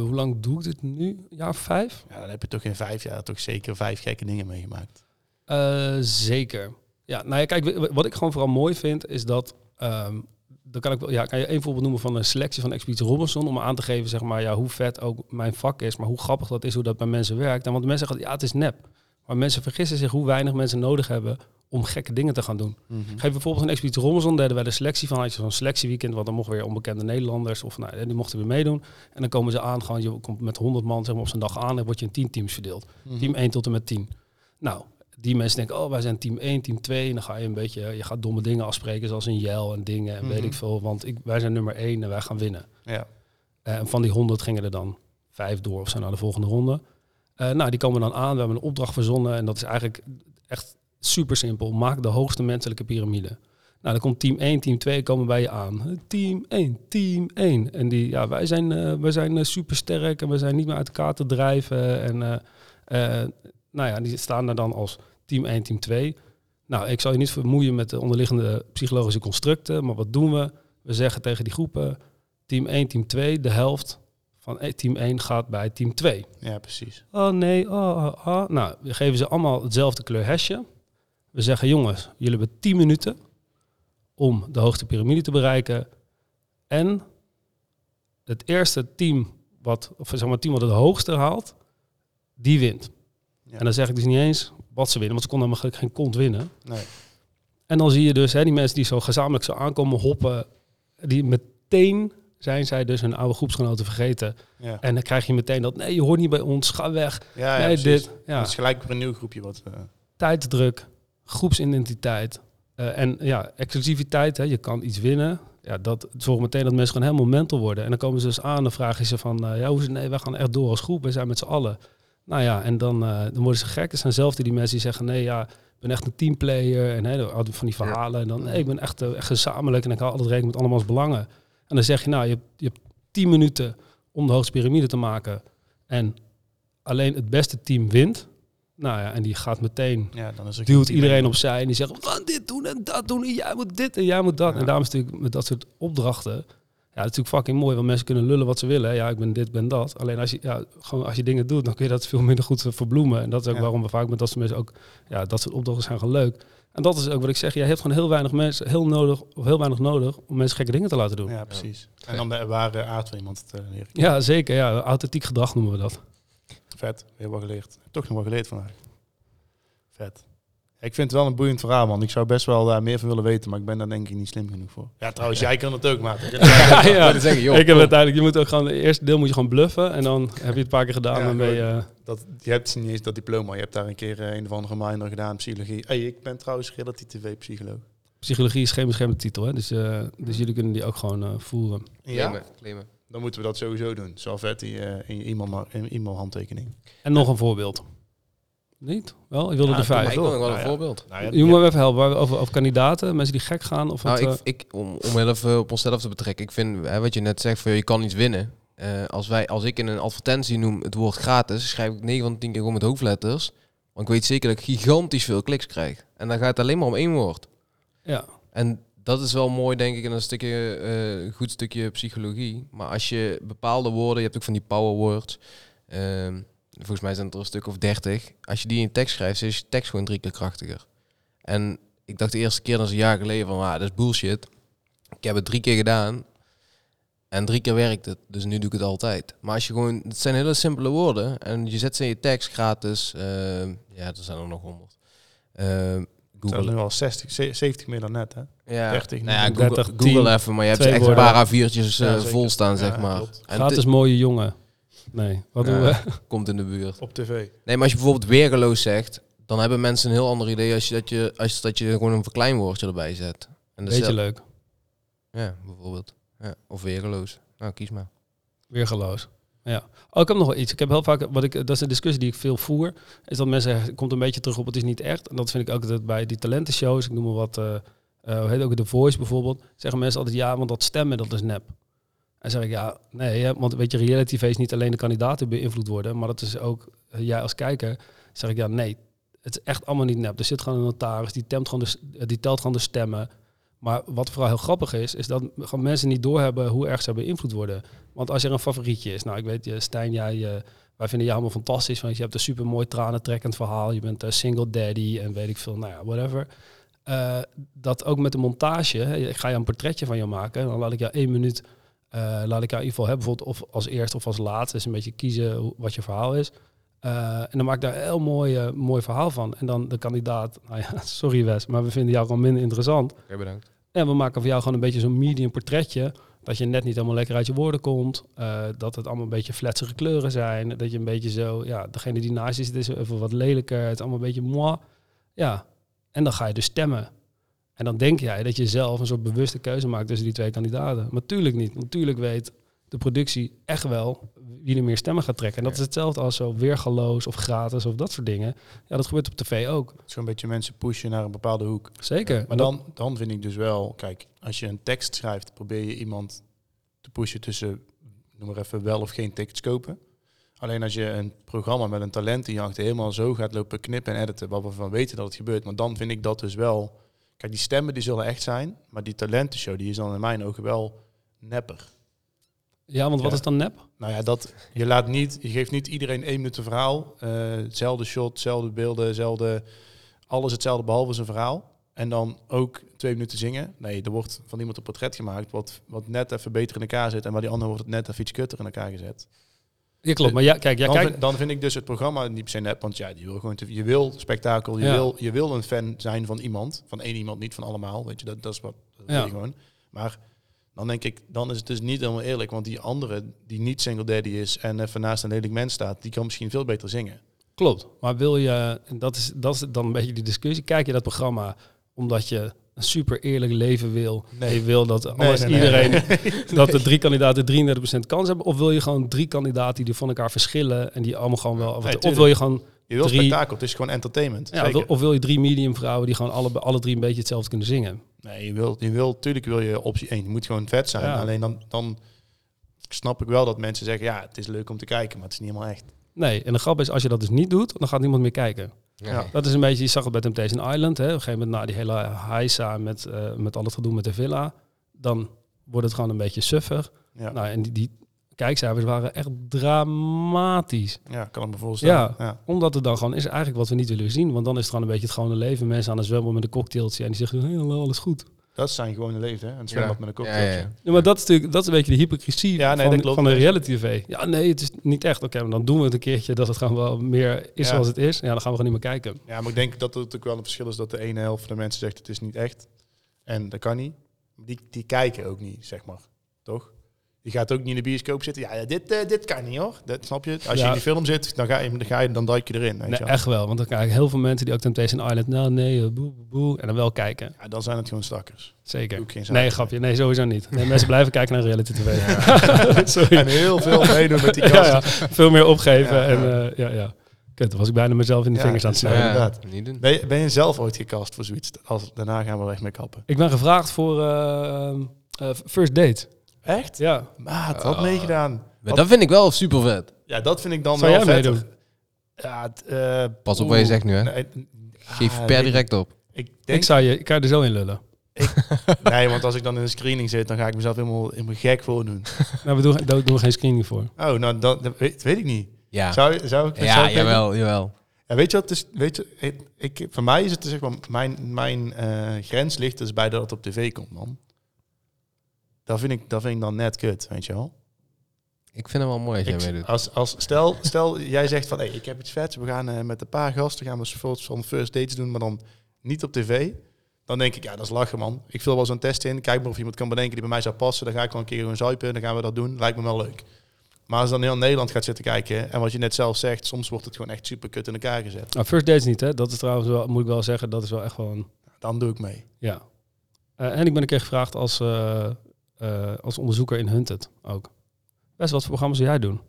hoe lang doe ik dit nu? Ja, vijf? Ja, dan heb je toch in vijf jaar toch zeker vijf gekke dingen meegemaakt. Uh, zeker. Ja, nou ja, kijk, wat ik gewoon vooral mooi vind, is dat... Um, dan kan ik wel, ja, kan je één voorbeeld noemen van een selectie van Expeditie Robinson om aan te geven, zeg maar, ja, hoe vet ook mijn vak is, maar hoe grappig dat is, hoe dat bij mensen werkt. En want mensen zeggen, ja, het is nep. Maar mensen vergissen zich hoe weinig mensen nodig hebben om gekke dingen te gaan doen. Mm -hmm. Geef bijvoorbeeld een expeditie Robinson, deden wij de selectie van, had je zo'n selectieweekend, want dan mochten weer onbekende Nederlanders, of nou, die mochten weer meedoen. En dan komen ze aan, gewoon, je komt met 100 man zeg maar, op zijn dag aan en word je in 10 teams verdeeld. Mhm. Team 1 tot en met 10. Nou, die mensen denken, oh, wij zijn team 1, team 2. En dan ga je een beetje, je gaat domme dingen afspreken, zoals een jel en dingen en weet mhm. ik veel. Want ik, wij zijn nummer 1 en wij gaan winnen. Ja. Uh, en van die 100 gingen er dan vijf door of zo naar de volgende ronde. Uh, nou, die komen dan aan. We hebben een opdracht verzonnen en dat is eigenlijk echt super simpel. Maak de hoogste menselijke piramide. Nou, dan komt team 1, team 2 komen bij je aan. Team 1, team 1. En die, ja, wij zijn, uh, wij zijn uh, super sterk en we zijn niet meer uit elkaar te drijven. En uh, nou ja, die staan er dan als team 1, team 2. Nou, ik zal je niet vermoeien met de onderliggende psychologische constructen, maar wat doen we? We zeggen tegen die groepen, team 1, team 2, de helft van e- team 1 gaat bij team 2. Ja, precies. Oh nee, oh, oh, oh. Nou, we geven ze allemaal hetzelfde kleur hesje. We zeggen, jongens, jullie hebben 10 minuten om de hoogste piramide te bereiken. En het eerste team wat, of zeg maar, team wat het hoogste haalt, die wint. En dan zeg ik dus niet eens wat ze winnen, want ze konden helemaal geen kont winnen. Nee. En dan zie je dus hè, die mensen die zo gezamenlijk zo aankomen hoppen, die meteen zijn zij dus hun oude groepsgenoten vergeten. Ja. En dan krijg je meteen dat, nee, je hoort niet bij ons, ga weg. Ja, nee, dit. Ja. Het is gelijk weer een nieuw groepje wat... Uh... Tijdsdruk, groepsidentiteit uh, en ja, exclusiviteit. Hè, je kan iets winnen. Ja, dat zorgt meteen dat mensen gewoon helemaal mental worden. En dan komen ze dus aan, dan vragen ze van, uh, ja, hoe het? Nee, wij gaan echt door als groep, we zijn met z'n allen. Nou ja, en dan, uh, dan worden ze gek. Het zijn zelf die mensen die zeggen, nee ja, ik ben echt een teamplayer. En hè, van die verhalen. En dan, nee, ik ben echt, echt gezamenlijk en ik hou altijd rekening met allemaal belangen. En dan zeg je, nou, je, je hebt tien minuten om de hoogste piramide te maken. En alleen het beste team wint. Nou ja, en die gaat meteen, ja, dan is duwt iedereen opzij en die zegt, we gaan dit doen en dat doen en jij moet dit en jij moet dat. En daarom is natuurlijk met dat soort opdrachten, ja, dat is natuurlijk fucking mooi, want mensen kunnen lullen wat ze willen. Ja, ik ben dit, ben dat. Alleen als je, ja, gewoon als je dingen doet, dan kun je dat veel minder goed verbloemen. En dat is ook waarom we vaak met dat soort mensen ook, ja, dat soort opdrachten zijn gewoon leuk. En dat is ook wat ik zeg. Je hebt gewoon heel weinig mensen, heel nodig, of heel weinig nodig om mensen gekke dingen te laten doen. Ja, precies. En dan de ware aard van iemand te leren. Ja, zeker. Ja, authentiek gedrag noemen we dat. Vet, heel wat geleerd. Toch nog wat geleerd vandaag. Vet. Ik vind het wel een boeiend verhaal, man. Ik zou best wel daar meer van willen weten, maar ik ben daar denk ik niet slim genoeg voor. Ja, trouwens, jij kan het ook, maat. ja, ja. Zeggen, joh, ik heb uiteindelijk, je moet ook gewoon, het eerste deel moet je gewoon bluffen en dan heb je het een paar keer gedaan ja, en ben je... Dat, je hebt niet eens dat diploma, je hebt daar een keer uh, een of andere minor gedaan, psychologie. Hey, ik ben trouwens relatief tv-psycholoog. Psychologie is geen beschermde titel, hè? Dus, uh, dus jullie kunnen die ook gewoon uh, voeren. Ja? Claimen, Dan moeten we dat sowieso doen. Salvetti in je e-mail-handtekening. En nog een voorbeeld. Niet? Wel? Ik wilde ja, er vijf. Ik wil nog wel een nou voorbeeld. Nou, je moet me even helpen over, over kandidaten, mensen die gek gaan. Of nou, ik, eh, ik, om, om even op onszelf te betrekken. Ik vind, hè, wat je net zegt, van, je kan iets winnen. Uh, als, wij, als ik in een advertentie noem het woord gratis, schrijf ik 9 van 10 keer gewoon met hoofdletters. Want ik weet zeker dat ik gigantisch veel kliks krijg. En dan gaat het alleen maar om één woord. Ja. En dat is wel mooi, denk ik, in een stukje, uh, goed stukje psychologie. Maar als je bepaalde woorden, je hebt ook van die power words. Uh, volgens mij zijn het er een stuk of dertig. Als je die in tekst schrijft, is je tekst gewoon drie keer krachtiger. En ik dacht de eerste keer, dat is een jaar geleden, van ah, dat is bullshit. Ik heb het drie keer gedaan. En drie keer werkt het, dus nu doe ik het altijd. Maar als je gewoon, het zijn hele simpele woorden. En je zet ze in je tekst gratis. Uh, ja, er zijn er nog honderd. Uh, Google. nu al 60, 70 meer dan net, hè? Ja, 30, nou ja Google, 30, Google even, maar je hebt echt een paar A4'tjes uh, vol staan, zeg maar. En Gratis mooie jongen. Nee, wat doen we? Komt in de buurt. Op tv. Nee, maar als je bijvoorbeeld weergeloos zegt, dan hebben mensen een heel ander idee als je dat je, als dat je gewoon een verkleinwoordje erbij zet. En dat Beetje leuk. Ja, bijvoorbeeld. Ja, of weergeloos. Nou, kies maar. Weergeloos. Ja. Oh, ik heb nog wel iets. Ik heb heel vaak, wat ik, dat is een discussie die ik veel voer, is dat mensen komt een beetje terug op het is niet echt. En dat vind ik ook dat bij die talentenshows, ik noem maar wat, uh, uh, heet ook The Voice bijvoorbeeld, zeggen mensen altijd ja, want dat stemmen dat is nep. En zeg ik, ja, nee, want weet je, reality tv is niet alleen de kandidaten beïnvloed worden, maar dat is ook eh, jij als kijker. Zeg ik, ja, nee, het is echt allemaal niet nep. Er zit gewoon een notaris, die, gewoon de, die telt gewoon de stemmen. Maar wat vooral heel grappig is, is dat mensen niet doorhebben hoe erg ze beïnvloed worden. Want als er een favorietje is, nou ik weet, Stijn, jij, wij vinden jou allemaal fantastisch, want je hebt een super mooi tranentrekkend verhaal. Je bent een single daddy en weet ik veel, nou ja, whatever. Uh, dat ook met de montage, hè, ik ga je een portretje van jou maken, dan laat ik jou één minuut uh, laat ik jou in ieder geval hebben, bijvoorbeeld of als eerste of als laatste. Dus een beetje kiezen wat je verhaal is. Uh, en dan maak ik daar een heel mooi, mooi verhaal van. En dan de kandidaat, nou ja, sorry Wes, maar we vinden jou gewoon minder interessant. Oké, bedankt. En we maken voor jou gewoon een beetje zo'n medium portretje. Dat je net niet helemaal lekker uit je woorden komt. Dat het allemaal een beetje fletsige kleuren zijn. Dat je een beetje zo, ja, degene die naast je zit is even wat lelijker. Het is allemaal een beetje moi. Ja, en dan ga je dus stemmen. En dan denk jij dat je zelf een soort bewuste keuze maakt tussen die twee kandidaten. Maar natuurlijk niet. Natuurlijk weet de productie echt wel wie er meer stemmen gaat trekken. En dat is hetzelfde als zo weergaloos of gratis of dat soort dingen. Ja, dat gebeurt op tv ook. Zo'n beetje mensen pushen naar een bepaalde hoek. Zeker. Maar dan, dan vind ik dus wel, kijk, als je een tekst schrijft, probeer je iemand te pushen tussen, noem maar even, wel of geen tickets kopen. Alleen als je een programma met een talentenjacht helemaal zo gaat lopen knippen en editen, waar we van weten dat het gebeurt, maar dan vind ik dat dus wel Kijk, die stemmen die zullen echt zijn, maar die talentenshow die is dan in mijn ogen wel nepper. Ja, want wat is dan nep? Nou ja, dat je laat niet, je geeft niet iedereen één minuut een verhaal, uh, hetzelfde shot, hetzelfde beelden, hetzelfde, alles hetzelfde behalve zijn verhaal. En dan ook twee minuten zingen. Nee, er wordt van iemand een portret gemaakt wat, wat net even beter in elkaar zit en waar die andere wordt het net even iets kutter in elkaar gezet. Ja, klopt. Maar ja, kijk, ja, dan, kijk. Vind, dan vind ik dus het programma niet per se net, want ja, je wil gewoon te, je wil spektakel, je, wil, je wil een fan zijn van iemand, van één iemand, niet van allemaal, weet je, dat, dat is wat dat ja. gewoon. Maar dan denk ik, dan is het dus niet helemaal eerlijk, want die andere, die niet single daddy is en even naast een lelijk mens staat, die kan misschien veel beter zingen. Klopt, maar wil je, en dat is, dat is dan een beetje die discussie, kijk je dat programma omdat je een super eerlijk leven wil. Nee. Je wil dat alles, nee, iedereen, dat de drie kandidaten 33% kans hebben. Of wil je gewoon drie kandidaten die van elkaar verschillen en die allemaal gewoon wel. Of, of wil je gewoon. Je wil drie, spektakel, het is gewoon entertainment. Ja, of wil je drie medium vrouwen die gewoon alle, alle drie een beetje hetzelfde kunnen zingen? Nee, je wil, je wil, tuurlijk wil je optie 1. Je moet gewoon vet zijn. Alleen dan, dan snap ik wel dat mensen zeggen, ja, het is leuk om te kijken, maar het is niet helemaal echt. Nee, en de grap is, als je dat dus niet doet, dan gaat niemand meer kijken. Ja. Dat is een beetje, je zag het bij Temptation Island. Hè. Op een gegeven moment, na die hele heisa met, uh, met al het gedoe met de villa, dan wordt het gewoon een beetje suffer. Ja. Nou, en die, die kijkcijfers waren echt dramatisch. Ja, kan ik me voorstellen. Ja, ja, omdat het dan gewoon is eigenlijk wat we niet willen zien. Want dan is het gewoon een beetje het gewone leven. Mensen aan het zwemmen met een cocktailtje en die zeggen, helemaal alles goed. Dat zijn gewoon leven, hè? Een zwembad met een Ja, cocktailtje. ja, ja. Ja, maar dat is natuurlijk dat is een beetje de hypocrisie Ja, nee, van, klopt. van de reality tv. Ja, nee, het is niet echt. Oké, maar dan doen we het een keertje dat het gewoon wel meer is Ja. zoals het is. Ja, dan gaan we gewoon niet meer kijken. Ja, maar ik denk dat het ook wel een verschil is dat de ene helft van de mensen zegt het is niet echt. En dat kan niet. Die, die kijken ook niet, zeg maar. Toch? Je gaat ook niet in de bioscoop zitten. Ja, dit, eh, dit kan niet hoor. Dat snap je. Als je Ja. in die film zit, dan ga je, dan, ga je, dan duik je erin. Weet Nee, je wel. echt wel. Want dan krijg ik heel veel mensen die ook Temptation Island... Nou, nee, eh, boe, boe, boe. En dan wel kijken. Ja, dan zijn het gewoon stakkers. Zeker. Nee, grapje. Nee, sowieso niet. Nee, mensen blijven kijken naar reality tv. Sorry. En heel veel meedoen met die Ja, ja, veel meer opgeven. Ja, en ja. eh, ja, ja. Kut, dan was ik bijna mezelf in de Ja, vingers aan het snijden. is- inderdaad. niet doen. Ben, je, ben je zelf ooit gecast voor zoiets? Als, daarna gaan we echt mee kappen. Ik ben gevraagd voor First Date. Echt? Ja. Maat, had meegedaan. Maar dat vind ik wel super vet. Ja, dat vind ik dan Zou wel jij meedoen? Ja, het, eh, Pas op wat je oeh, zegt nu, hè? nee, Geef ah, per nee, direct op. Ik denk, Ik, zou je, ik kan je er zo in lullen. nee, want als ik dan in de screening zit, dan ga ik mezelf helemaal, helemaal gek voordoen. Nou, we doen, daar doen we geen screening voor. Oh, nou, dat, dat weet, weet ik niet. Ja, Zou, zou ik ja zou ik jawel, jawel. Ja, weet je wat? is weet je, ik, ik, voor mij is het zeg maar, mijn, mijn eh, grens ligt dus bij dat het op tv komt, man. Dat vind ik, dat vind ik dan net kut, weet je wel. Ik vind het wel mooi als jij meedoet. als, als, stel, stel, jij zegt van, hey, ik heb iets vets, we gaan eh, met een paar gasten, gaan we een soort van first dates doen, maar dan niet op tv. Dan denk ik, ja, dat is lachen, man. Ik vul wel zo'n test in, kijk maar of iemand kan bedenken die bij mij zou passen. Dan ga ik wel een keer gewoon zuipen, dan gaan we dat doen. Lijkt me wel leuk. Maar als dan heel Nederland gaat zitten kijken, en wat je net zelf zegt, soms wordt het gewoon echt super kut in elkaar gezet. Nou, First Dates niet, hè. Dat is trouwens wel, moet ik wel zeggen, dat is wel echt gewoon... Dan doe ik mee. Ja. Eh, en ik ben een keer gevraagd als, eh, eh, als onderzoeker in Hunted ook. Best wat voor programma's zou jij doen?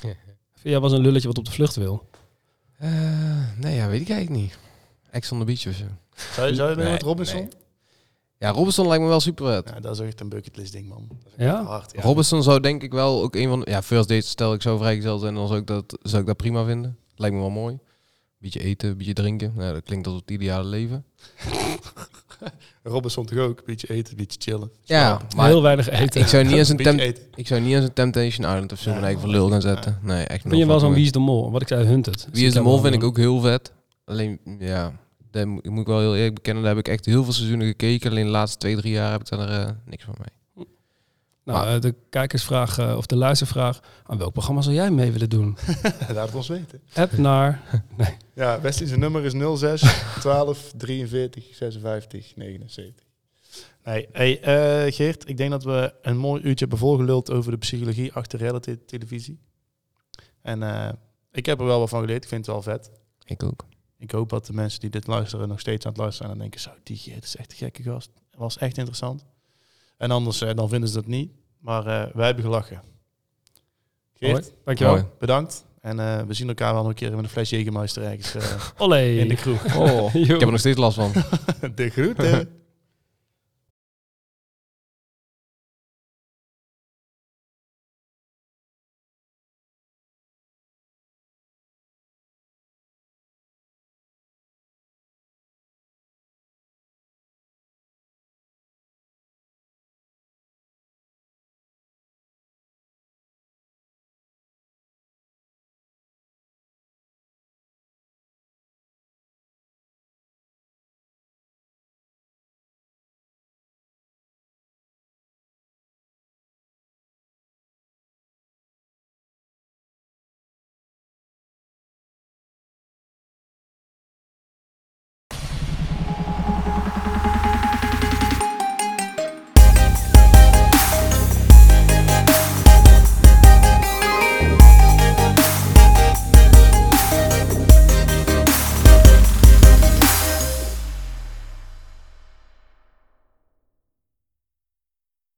Vind jij was een lulletje wat op de vlucht wil? Eh, nee, ja, weet ik eigenlijk niet. Ex on the Beach of zo. Zou je, zou je Nee, met Robinson? nee. Ja, Robinson lijkt me wel super vet. Ja, dat is echt een bucketlist ding, man. Dat is Ja? echt Hard, ja. Robinson zou denk ik wel ook een van... Ja, first date stel ik zo vrijgezel zijn, dan zou ik, dat, zou ik dat prima vinden. Lijkt me wel mooi. Beetje eten, beetje drinken. Nou, dat klinkt als het ideale leven. Robinson toch ook? Een beetje eten, een beetje chillen. Ja, maar Heel weinig eten. ik zou niet eens een Beetje temp eten. ik zou niet eens een Temptation Island of zo Ja, voor lul gaan zetten. Nee, echt Vind je wel zo'n Wie is de Mol? Wat ik zei, Hunted. Wie is de Mol vind ik ook heel vet. Alleen, ja, daar moet ik moet wel heel eerlijk bekennen, daar heb ik echt heel veel seizoenen gekeken. Alleen de laatste twee, drie jaar heb ik daar eh, niks van mee. Nou, eh, de kijkersvraag eh, of de luistervraag. Aan welk programma zou jij mee willen doen? Laat het ons weten. App naar... Ja, Wesley zijn nummer is 06 12 43 56 79. Nee, hey, eh, Geert, ik denk dat we een mooi uurtje hebben volgeluld over de psychologie achter reality televisie. En eh, ik heb er wel wat van geleerd. Ik vind het wel vet. Ik ook. Ik hoop dat de mensen die dit luisteren nog steeds aan het luisteren zijn en denken, zo, die Geert is echt een gekke gast. Dat was echt interessant. En anders dan vinden ze dat niet. Maar eh, wij hebben gelachen. Geert, Hoi, dankjewel. Bedankt. En eh, we zien elkaar wel nog een keer met een fles Jägermeister ergens eh, in de kroeg. Oh, ik heb er nog steeds last van. de groeten.